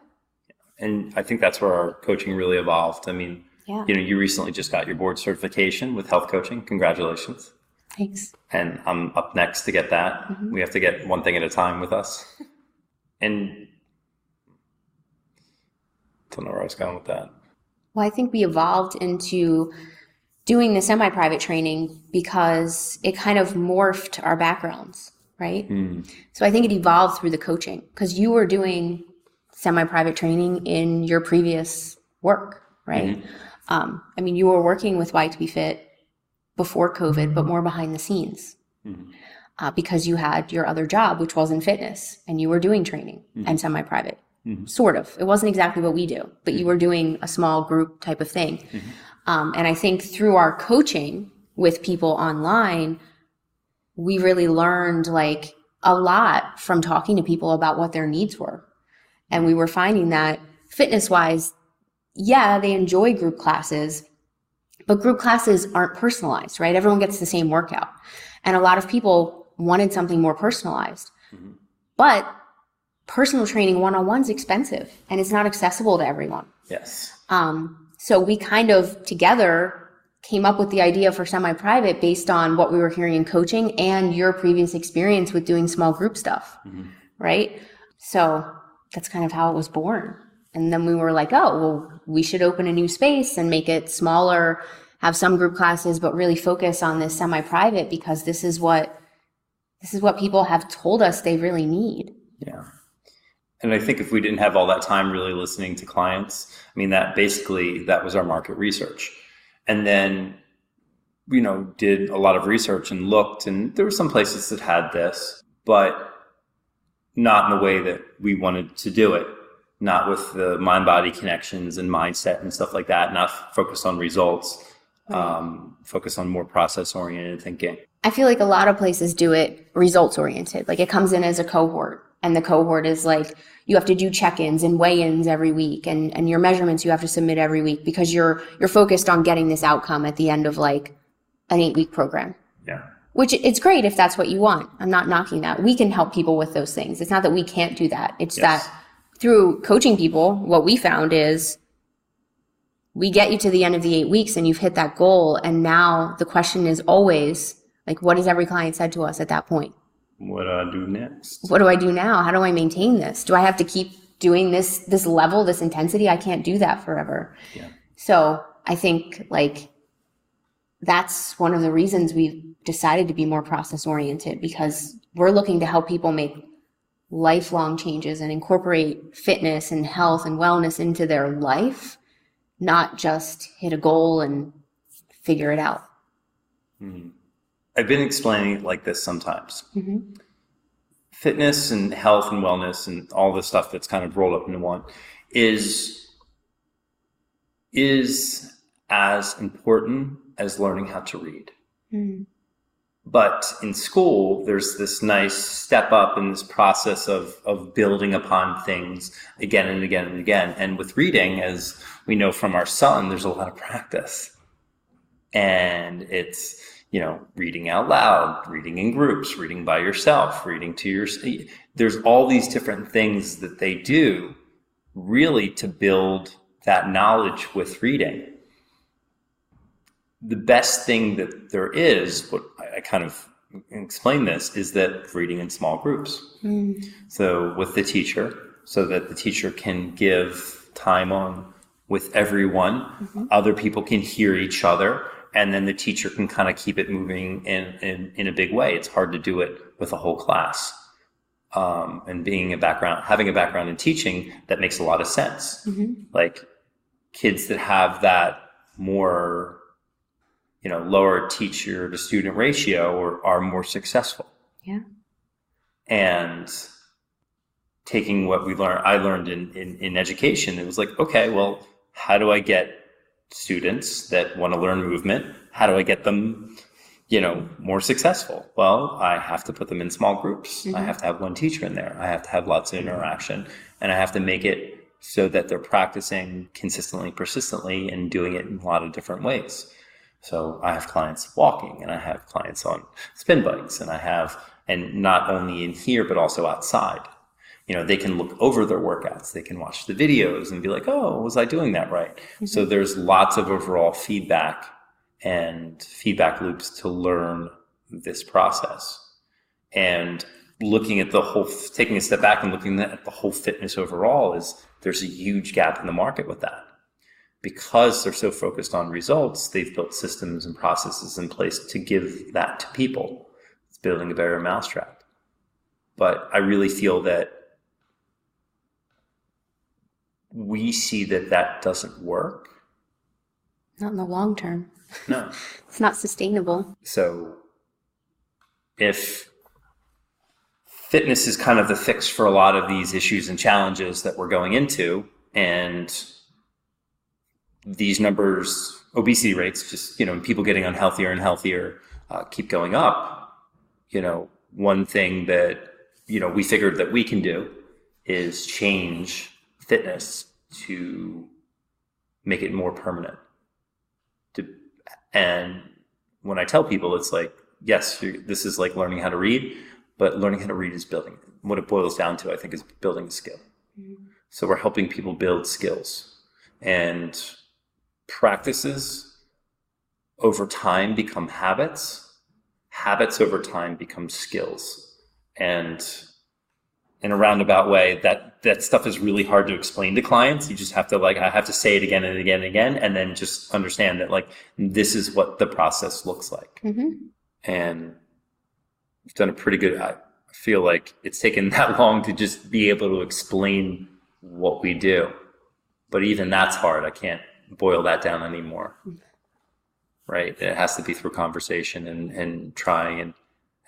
And I think that's where our coaching really evolved. I mean, yeah. you know, you recently just got your board certification with health coaching. Congratulations. Thanks. And I'm up next to get that. Mm-hmm. We have to get one thing at a time with us. and don't know where I was going with that. Well, I think we evolved into doing the semi private training because it kind of morphed our backgrounds, right? Mm. So I think it evolved through the coaching because you were doing semi private training in your previous work, right? Mm-hmm. Um, I mean, you were working with YTB Fit before COVID, but more behind the scenes. Mm-hmm. Uh, because you had your other job, which was in fitness, and you were doing training mm-hmm. and semi private. Mm-hmm. Sort of. It wasn't exactly what we do, but you were doing a small group type of thing. Mm-hmm. Um, and I think through our coaching with people online, we really learned like a lot from talking to people about what their needs were. And we were finding that fitness wise, yeah, they enjoy group classes, but group classes aren't personalized, right? Everyone gets the same workout. And a lot of people wanted something more personalized. But personal training one on one is expensive and it's not accessible to everyone. Yes. Um, so we kind of together came up with the idea for semi-private based on what we were hearing in coaching and your previous experience with doing small group stuff, right? So that's kind of how it was born. And then we were like, oh, well, we should open a new space and make it smaller, have some group classes, but really focus on this semi-private because this is what this is what people have told us they really need. Yeah. And I think if we didn't have all that time really listening to clients, I mean, that basically, that was our market research. And then, you know, did a lot of research and looked, and there were some places that had this, but not in the way that we wanted to do it. Not with the mind body connections and mindset and stuff like that, not focused on results, um, focus on more process oriented thinking. I feel like a lot of places do it results oriented. Like it comes in as a cohort and the cohort is like you have to do check-ins and weigh-ins every week and, and your measurements you have to submit every week because you're you're focused on getting this outcome at the end of like an eight week program. Yeah. Which it's great if that's what you want. I'm not knocking that. We can help people with those things. It's not that we can't do that. It's Yes. that through coaching people, what we found is we get you to the end of the eight weeks and you've hit that goal. And now the question is always like, what has every client said to us at that point? What do I do next? What do I do now? How do I maintain this? Do I have to keep doing this, this level, this intensity? I can't do that forever. Yeah. So I think like that's one of the reasons we've decided to be more process oriented because we're looking to help people make lifelong changes and incorporate fitness and health and wellness into their life, not just hit a goal and figure it out. I've been explaining it like this sometimes. Mhm. Fitness and health and wellness and all the stuff that's kind of rolled up into one is is as important as learning how to read. Mm. But in school, there's this nice step up in this process of, of building upon things again and again and again. And with reading, as we know from our son, there's a lot of practice. And it's, you know, reading out loud, reading in groups, reading by yourself, reading to your, there's all these different things that they do really to build that knowledge with reading the best thing that there is, what I, kind of explain this, is that reading in small groups. Mm. So with the teacher, so that the teacher can give time on with everyone, other people can hear each other, and then the teacher can kind of keep it moving in, in, in a big way. It's hard to do it with a whole class. Um, and being a background, having a background in teaching, that makes a lot of sense. Like kids that have that more you know lower teacher to student ratio or are more successful. Yeah. and taking what we learned i learned in, in in education it was like okay well how do i get students that want to learn movement? How do i get them you know more successful? Well i have to put them in small groups. I mm-hmm. have to have one teacher in there. I have to have lots of mm-hmm. interaction. And i have to make it so that they're practicing consistently persistently and doing it in a lot of different ways so I have clients walking and I have clients on spin bikes and I have, and not only in here, but also outside. You know, they can look over their workouts. They can watch the videos and be like, oh, was I doing that right? Mm-hmm. So there's lots of overall feedback and feedback loops to learn this process. And looking at the whole, taking a step back and looking at the whole fitness overall is there's a huge gap in the market with that because they're so focused on results, they've built systems and processes in place to give that to people. It's building a better mousetrap. But I really feel that we see that that doesn't work. Not in the long term. No. It's not sustainable. So if fitness is kind of the fix for a lot of these issues and challenges that we're going into, and these numbers, obesity rates, just, you know, people getting unhealthier and healthier uh, keep going up, you know, one thing that, you know, we figured that we can do is change fitness to make it more permanent. To, and when I tell people, it's like, yes, this is like learning how to read, but learning how to read is building what it boils down to, I think, is building a skill. So we're helping people build skills and practices over time become habits. Habits over time become skills. And in a roundabout way, that that stuff is really hard to explain to clients. You just have to like I have to say it again and again and again, and then just understand that like this is what the process looks like. hmm And we've done a pretty good. I feel like it's taken that long to just be able to explain what we do, but even that's hard. I can't boil that down anymore. Right? It has to be through conversation and and trying, and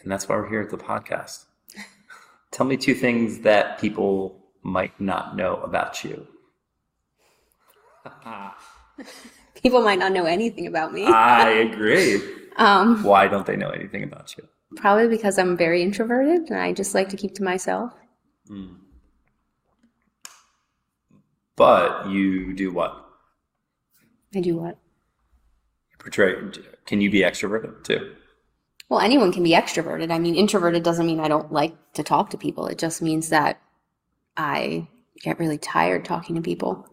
and that's why we're here at the podcast. Tell me two things that people might not know about you. People might not know anything about me. I agree. Um, Why don't they know anything about you? probably because I'm very introverted and I just like to keep to myself. But you do what? I do what? Portray. Can you be extroverted too? Well, anyone can be extroverted. I mean, introverted doesn't mean I don't like to talk to people. It just means that I get really tired talking to people.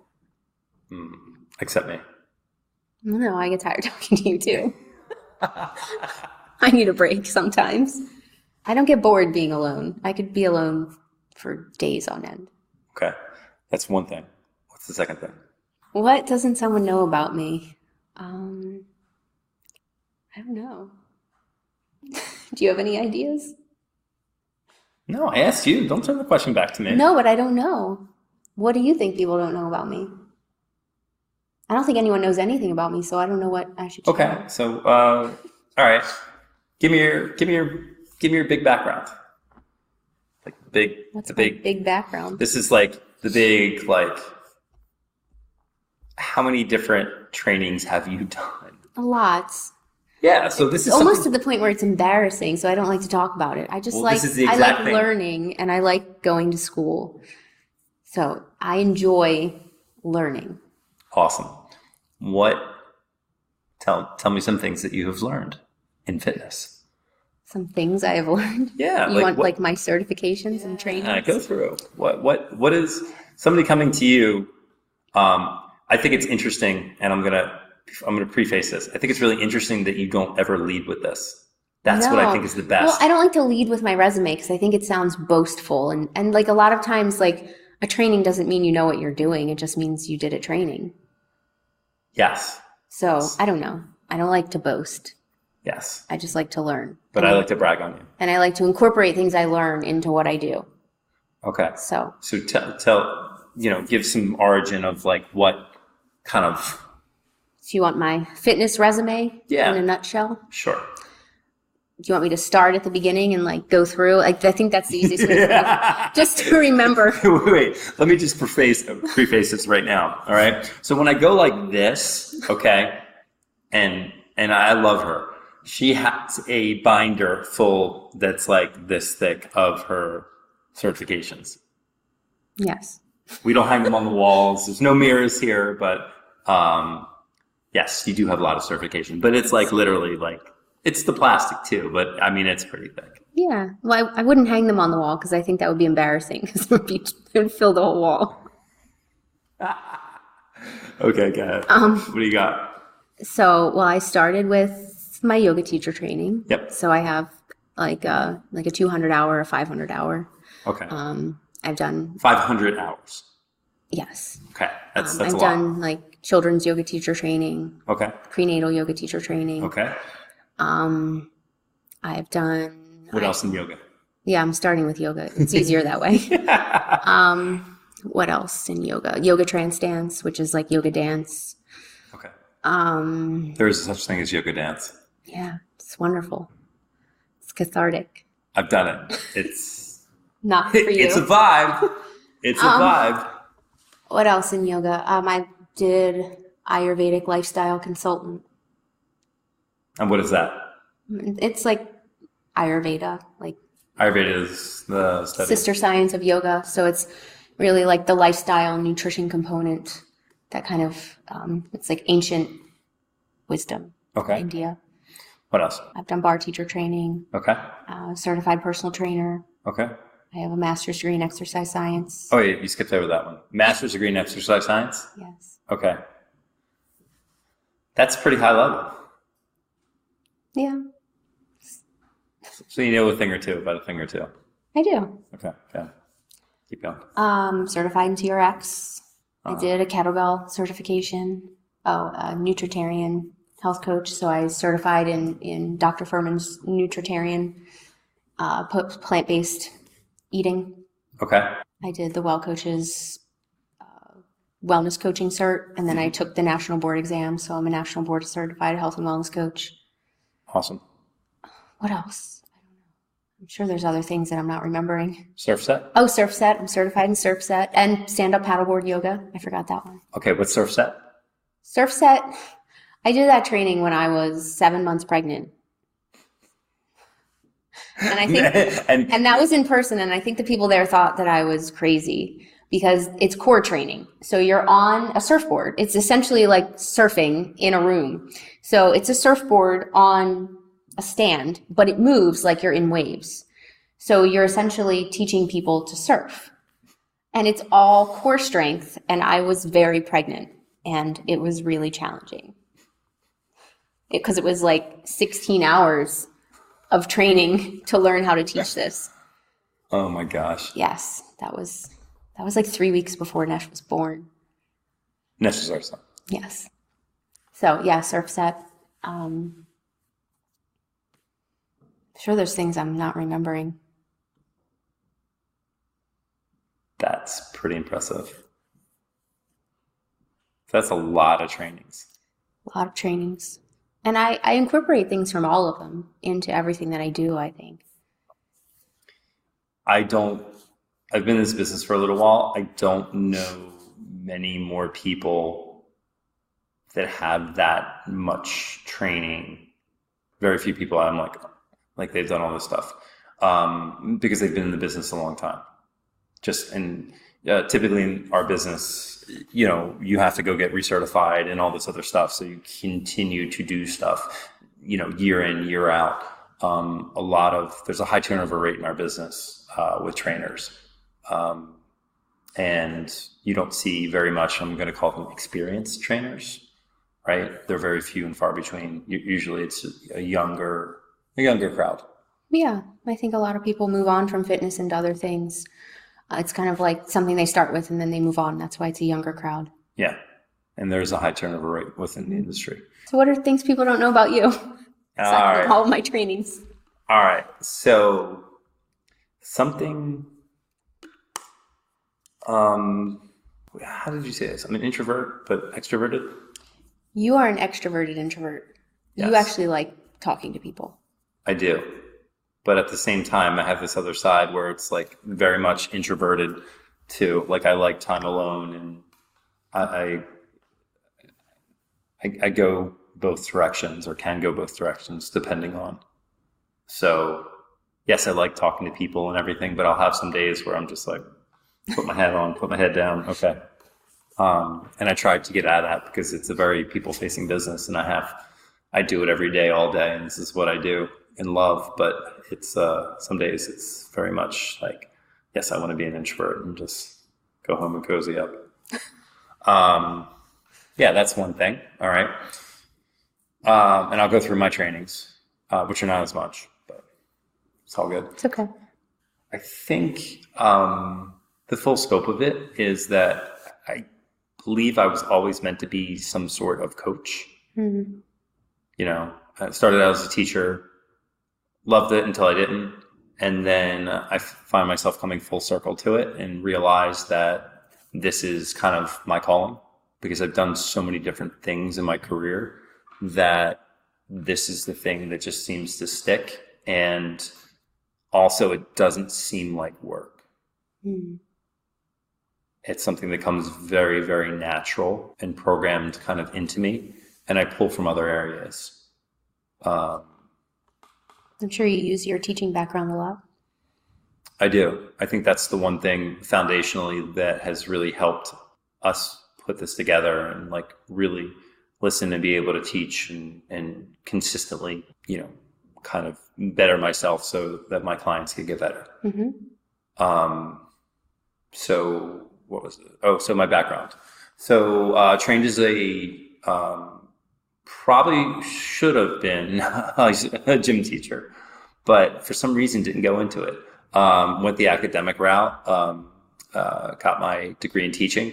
Hmm. Except me. No, I get tired talking to you too. I need a break sometimes. I don't get bored being alone. I could be alone for days on end. Okay, that's one thing. What's the second thing? What doesn't someone know about me? Um, I don't know. Do you have any ideas? No, I asked you. Don't turn the question back to me. No, but I don't know. What do you think people don't know about me? I don't think anyone knows anything about me, so I don't know what I should. Okay, so uh, all right. Give me your give me your give me your big background. Like big What's the my big. big background? This is like the big like. How many different trainings have you done? A lot. Yeah, so this is almost something- to the point where it's embarrassing, so I don't like to talk about it. I just Well, like this is the I like thing. learning and I like going to school. So I enjoy learning. awesome. What? Tell tell me some things that you have learned in fitness. Some things I have learned. Yeah, You like want what- like my certifications and training? Uh, go through what what what is somebody coming to you? Um, I think it's interesting, and I'm gonna I'm gonna preface this. I think it's really interesting that you don't ever lead with this. That's what I think is the best. Well. I don't like to lead with my resume because I think it sounds boastful and and like a lot of times like a training doesn't mean you know what you're doing. It just means you did a training. yes, So I don't know. I don't like to boast. yes, I just like to learn. but and, I like to brag on you. and I like to incorporate things I learn into what I do. Okay, So so tell tell you know give some origin of like what kind of Do you want my fitness resume Yeah. in a nutshell? sure. Do you want me to start at the beginning and like go through? Like I think that's the easiest way. to Just to remember. wait, wait, let me just preface preface this right now. All right. So when I go like this, okay, and and I love her. She has a binder full that's like this thick of her certifications. Yes. We don't hang them on the walls. There's no mirrors here, but um, yes, you do have a lot of certification. But it's like literally like it's the plastic too. But I mean, it's pretty thick. Yeah. Well, I, I wouldn't hang them on the wall because I think that would be embarrassing because it would be it would fill the whole wall. Okay, go ahead. Um. What do you got? So, well, I started with my yoga teacher training. Yep. So I have like a like a 200 hour, a 500 hour. Okay, Um, I've done five hundred hours. yes. Okay, that's Um, that's I've done like children's yoga teacher training, Okay. prenatal yoga teacher training. Okay. Um, I've done. What I- else in yoga? Yeah, I'm starting with yoga. It's easier that way. Um, what else in yoga? Yoga trance dance, which is like yoga dance. Okay. Um, There is such thing as yoga dance. yeah, it's wonderful. It's cathartic. I've done it. It's Not for you. it's a vibe. It's a Um, vibe. what else in yoga? Um, I did Ayurvedic lifestyle consultant. And what is that? It's like Ayurveda, like Ayurveda is the study. sister science of yoga. So it's really like the lifestyle nutrition component. That kind of um, it's like ancient wisdom. Okay. India. What else? I've done barre teacher training, Okay. uh, certified personal trainer. Okay. I have a master's degree in exercise science. Oh, yeah, you skipped over that one. Master's degree in exercise science. Yes. Okay, that's pretty high level. Yeah, So you know a thing or two about a thing or two. I do. Okay, okay. Keep going. Um, certified in TRX. I Uh-huh. did a kettlebell certification. Oh, a nutritarian health coach. So I certified in in Dr. Fuhrman's nutritarian, uh, plant based eating. Okay. I did the Wellcoaches uh, wellness coaching cert, and then I took the national board exam. So I'm a national board certified health and wellness coach. Awesome. What else? I don't know. I'm sure there's other things that I'm not remembering. Surfset. Oh, Surfset. I'm certified in Surfset and stand up paddleboard yoga. I forgot that one. Okay, what's surf set? Surfset. I did that training when I was seven months pregnant. And I think and and that was in person and i think the people there thought that i was crazy because it's core training. So you're on a surfboard. It's essentially like surfing in a room. So it's a surfboard on a stand but it moves like you're in waves. So you're essentially teaching people to surf. And it's all core strength and i was very pregnant and it was really challenging. Because it, was like 16 hours of training to learn how to teach this oh my gosh, Yes, that was that was like three weeks before Nesh was born. necessary stuff. Yes. So yeah, Surfset. Um, sure, there's things I'm not remembering. That's pretty impressive. That's a lot of trainings. A lot of trainings, and I I incorporate things from all of them into everything that I do. I think. I don't, I've been in this business for a little while. I don't know many more people that have that much training. Very few people I'm like, like they've done all this stuff um, because they've been in the business a long time. Just, and uh, typically in our business, you know, you have to go get recertified and all this other stuff. So you continue to do stuff, you know, year in, year out. Um, a lot of, there's a high turnover rate in our business uh, with trainers. Um, and you don't see very much, I'm going to call them experienced trainers, right? They're very few and far between. Usually it's a younger, a younger crowd. Yeah, I think a lot of people move on from fitness into other things. Uh, it's kind of like something they start with and then they move on. That's why it's a younger crowd. Yeah. And there's a high turnover rate within the industry. So, what are things people don't know about you? All right. all of my trainings. All right. So something um how did you say this? I'm an introvert but extroverted. You are an extroverted introvert. You actually like talking to people. I do. But at the same time I have this other side where it's like very much introverted too. Like I like time alone and I I I, I go both directions or can go both directions depending on. So yes, I like talking to people and everything, but I'll have some days where I'm just like, put my head on, put my head down. Okay. Um, and I tried to get out of that because it's a very people facing business and I have, I do it every day, all day. And this is what I do in love, but it's, uh, some days it's very much like, yes, I want to be an introvert and just go home and cozy up. Um, yeah, that's one thing. All right. Um, and I'll go through my trainings, uh, which are not as much, but it's all good. It's okay. I think um, the full scope of it is that I believe I was always meant to be some sort of coach. Mhm. You know, I started out as a teacher, loved it until I didn't. And then I find myself coming full circle to it and realize that this is kind of my calling because I've done so many different things in my career that this is the thing that just seems to stick. And also, it doesn't seem like work. Mhm. It's something that comes very, very natural and programmed kind of into me. And I pull from other areas. Um, I'm sure you use your teaching background a lot. I do. I think that's the one thing foundationally that has really helped us put this together and like really listen and be able to teach and, and consistently, you know, kind of better myself so that my clients can get better. hmm Um, so what was it? Oh, so my background. So uh, trained as a um, probably should have been a gym teacher, but for some reason didn't go into it. Um, went the academic route. Um, uh, got my degree in teaching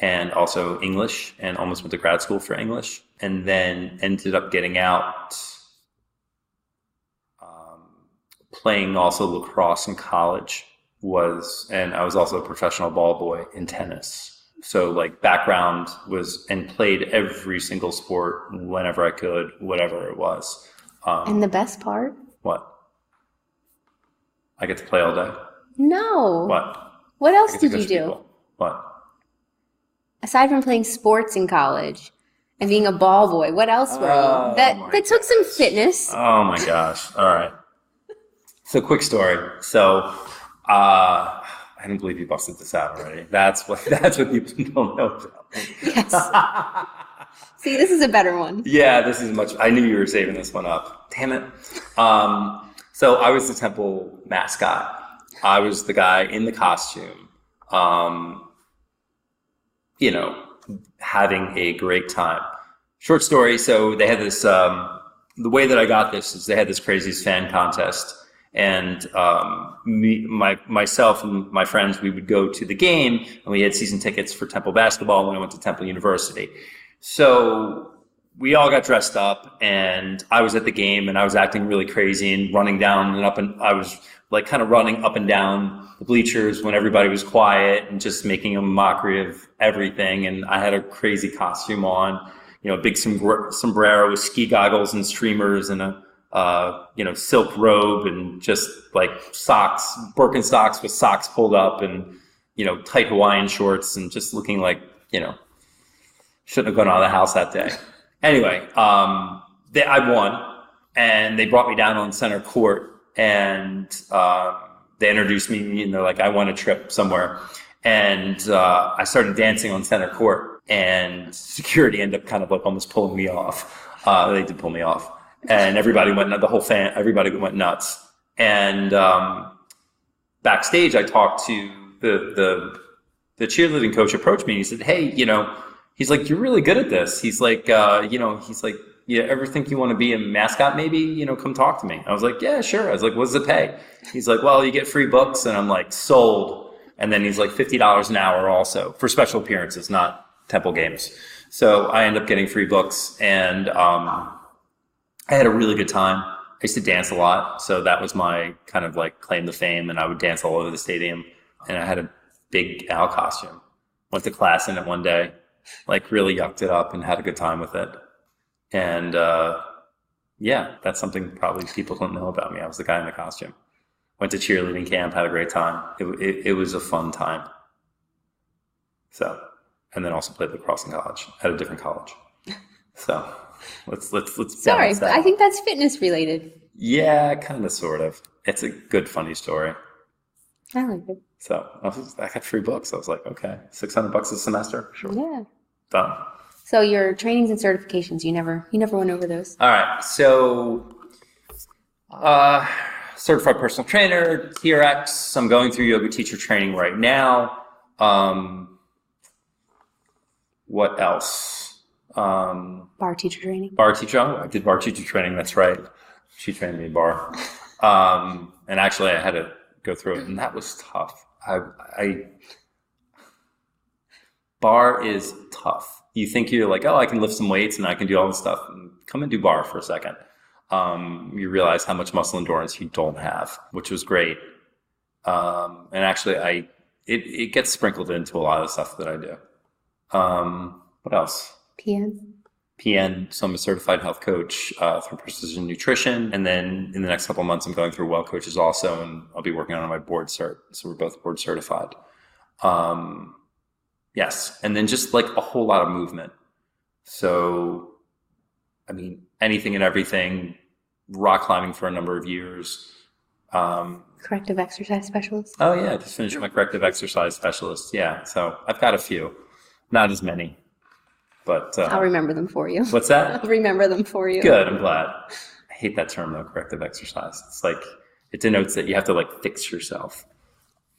and also English, and almost went to grad school for English, and then ended up getting out um, playing also lacrosse in college was, and I was also a professional ball boy in tennis. So like background was and played every single sport whenever I could, whatever it was. Um, And the best part? what? I get to play all day. No. What? What else did you do? people. What? Aside from playing sports in college and being a ball boy, what else were Oh, you? That that took some fitness. Oh my gosh. All right. So quick story. So uh I don't believe you busted this out already. That's what that's what people don't know about. Yes. See, this is a better one. yeah, this is much I knew you were saving this one up. Damn it. Um so I was the temple mascot. I was the guy in the costume. Um you know, having a great time. Short story. So they had this. Um, the way that I got this is they had this craziest fan contest, and um, me, my myself and my friends, we would go to the game, and we had season tickets for Temple basketball when I went to Temple University. So we all got dressed up, and I was at the game, and I was acting really crazy and running down and up, and I was like kind of running up and down the bleachers when everybody was quiet and just making a mockery of everything. And I had a crazy costume on, you know, a big sombrero with ski goggles and streamers and a, uh, you know, silk robe and just like socks, Birkenstocks with socks pulled up and, you know, tight Hawaiian shorts and just looking like, you know, shouldn't have gone out of the house that day. Anyway, um, they, I won and they brought me down on center court and uh, they introduced me and they're like, I want a trip somewhere. And uh, I started dancing on center court and security ended up kind of like almost pulling me off. Uh, they did pull me off. And everybody went, the whole fan, everybody went nuts. And um, backstage, I talked to the, the, the cheerleading coach approached me and he said, Hey, you know, he's like, you're really good at this. He's like, uh, you know, he's like, you ever think you want to be a mascot? Maybe, you know, come talk to me. I was like, yeah, sure. I was like, what's the pay? He's like, well, you get free books. And I'm like, sold. And then he's like, $50 an hour also for special appearances, not temple games. So I end up getting free books and, um, I had a really good time. I used to dance a lot. So that was my kind of like claim to fame. And I would dance all over the stadium. And I had a big owl costume. Went to class in it one day, like really yucked it up and had a good time with it. And uh, yeah, that's something probably people don't know about me. I was the guy in the costume. Went to cheerleading camp, had a great time. It, it, it was a fun time. So, and then also played lacrosse in college at a different college. So let's let's let's Sorry, but I think that's fitness related. yeah, kind of, sort of. It's a good, funny story. I like it. So I, was, I got free books. I was like, okay, six hundred bucks a semester, sure, Yeah. done. So your trainings and certifications, you never you never went over those. All right. So, uh, certified personal trainer, TRX. I'm going through yoga teacher training right now. Um, what else? Um, Barre teacher training. barre teacher. Oh, I did barre teacher training. That's right. She trained me barre. Um, and actually, I had to go through it, and that was tough. I, I barre is tough. You think you're like, oh, I can lift some weights and I can do all this stuff. And come and do barre for a second. Um, you realize how much muscle endurance you don't have, which was great. Um, and actually, I it, it gets sprinkled into a lot of the stuff that I do. Um, what else? PN. PN, so I'm a certified health coach uh, through Precision Nutrition. And then in the next couple of months, I'm going through Wellcoaches also, and I'll be working on my board cert. So we're both board certified. Um, yes. And then just like a whole lot of movement. So, I mean, anything and everything, rock climbing for a number of years. Um, Corrective exercise specialist. oh, yeah, I just finished my corrective exercise specialist. Yeah. So I've got a few, not as many. But uh, I'll remember them for you. what's that? I'll remember them for you. Good. I'm glad. I hate that term though, corrective exercise. It's like it denotes that you have to like fix yourself.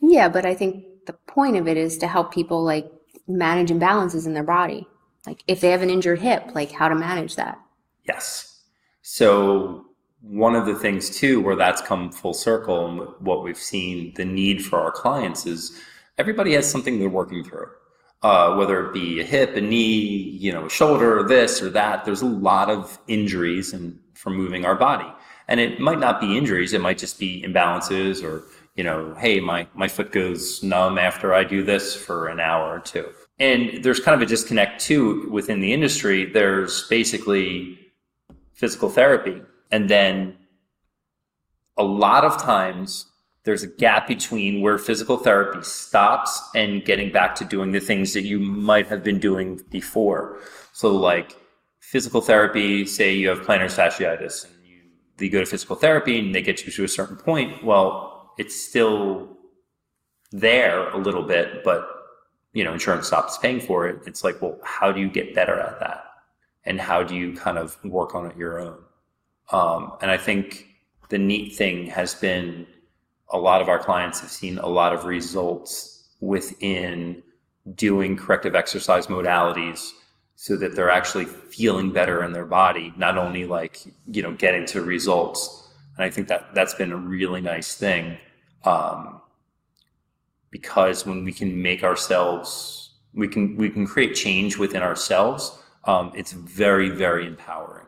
Yeah, but I think the point of it is to help people like manage imbalances in their body. Like if they have an injured hip, like how to manage that. Yes. So one of the things too, where that's come full circle and what we've seen the need for our clients is everybody has something they're working through. Uh, whether it be a hip, a knee, you know, a shoulder, this or that, there's a lot of injuries and from moving our body. And it might not be injuries, it might just be imbalances or, you know, hey, my, my foot goes numb after I do this for an hour or two. And there's kind of a disconnect too within the industry. There's basically physical therapy. And then a lot of times there's a gap between where physical therapy stops and getting back to doing the things that you might have been doing before. So, like physical therapy, say you have plantar fasciitis and you, go to physical therapy and they get you to a certain point. Well, it's still there a little bit, but you know, insurance stops paying for it. It's like, well, how do you get better at that? And how do you kind of work on it your own? Um, and I think the neat thing has been a lot of our clients have seen a lot of results within doing corrective exercise modalities so that they're actually feeling better in their body, not only like, you know, getting to results. And I think that that's been a really nice thing. Um, because when we can make ourselves, we can, we can create change within ourselves. Um, it's very, very empowering.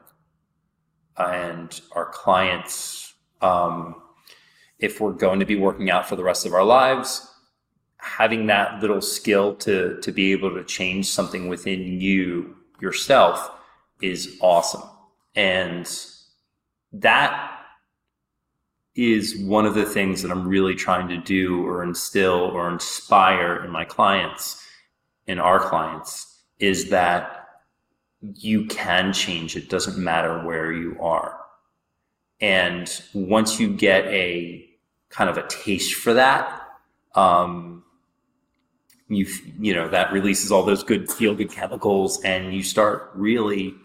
And our clients, um, if we're going to be working out for the rest of our lives, having that little skill to to be able to change something within you yourself is awesome. And that is one of the things that I'm really trying to do or instill or inspire in my clients, in our clients, is that you can change. It doesn't matter where you are. And once you get a kind of a taste for that, um, you you know that releases all those good feel good chemicals, and you start really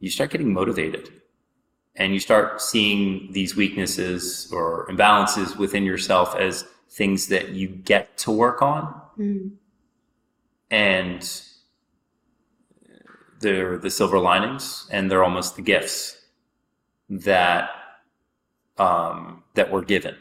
you start getting motivated, and you start seeing these weaknesses or imbalances within yourself as things that you get to work on, mm. and they're the silver linings, and they're almost the gifts that um, that we're given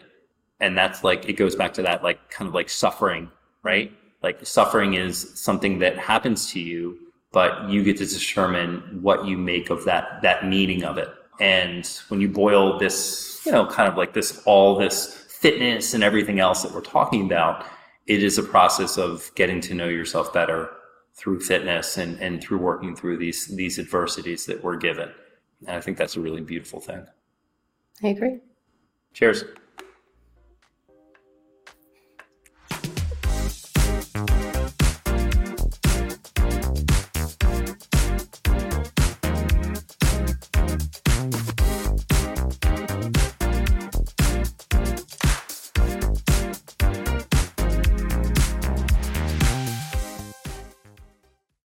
and that's like it goes back to that like kind of like suffering right? Like suffering is something that happens to you but you get to determine what you make of that that meaning of it. And when you boil this you know kind of like this all this fitness and everything else that we're talking about it is a process of getting to know yourself better through fitness and, and through working through these these adversities that we're given. And i think that's a really beautiful thing. I agree. Cheers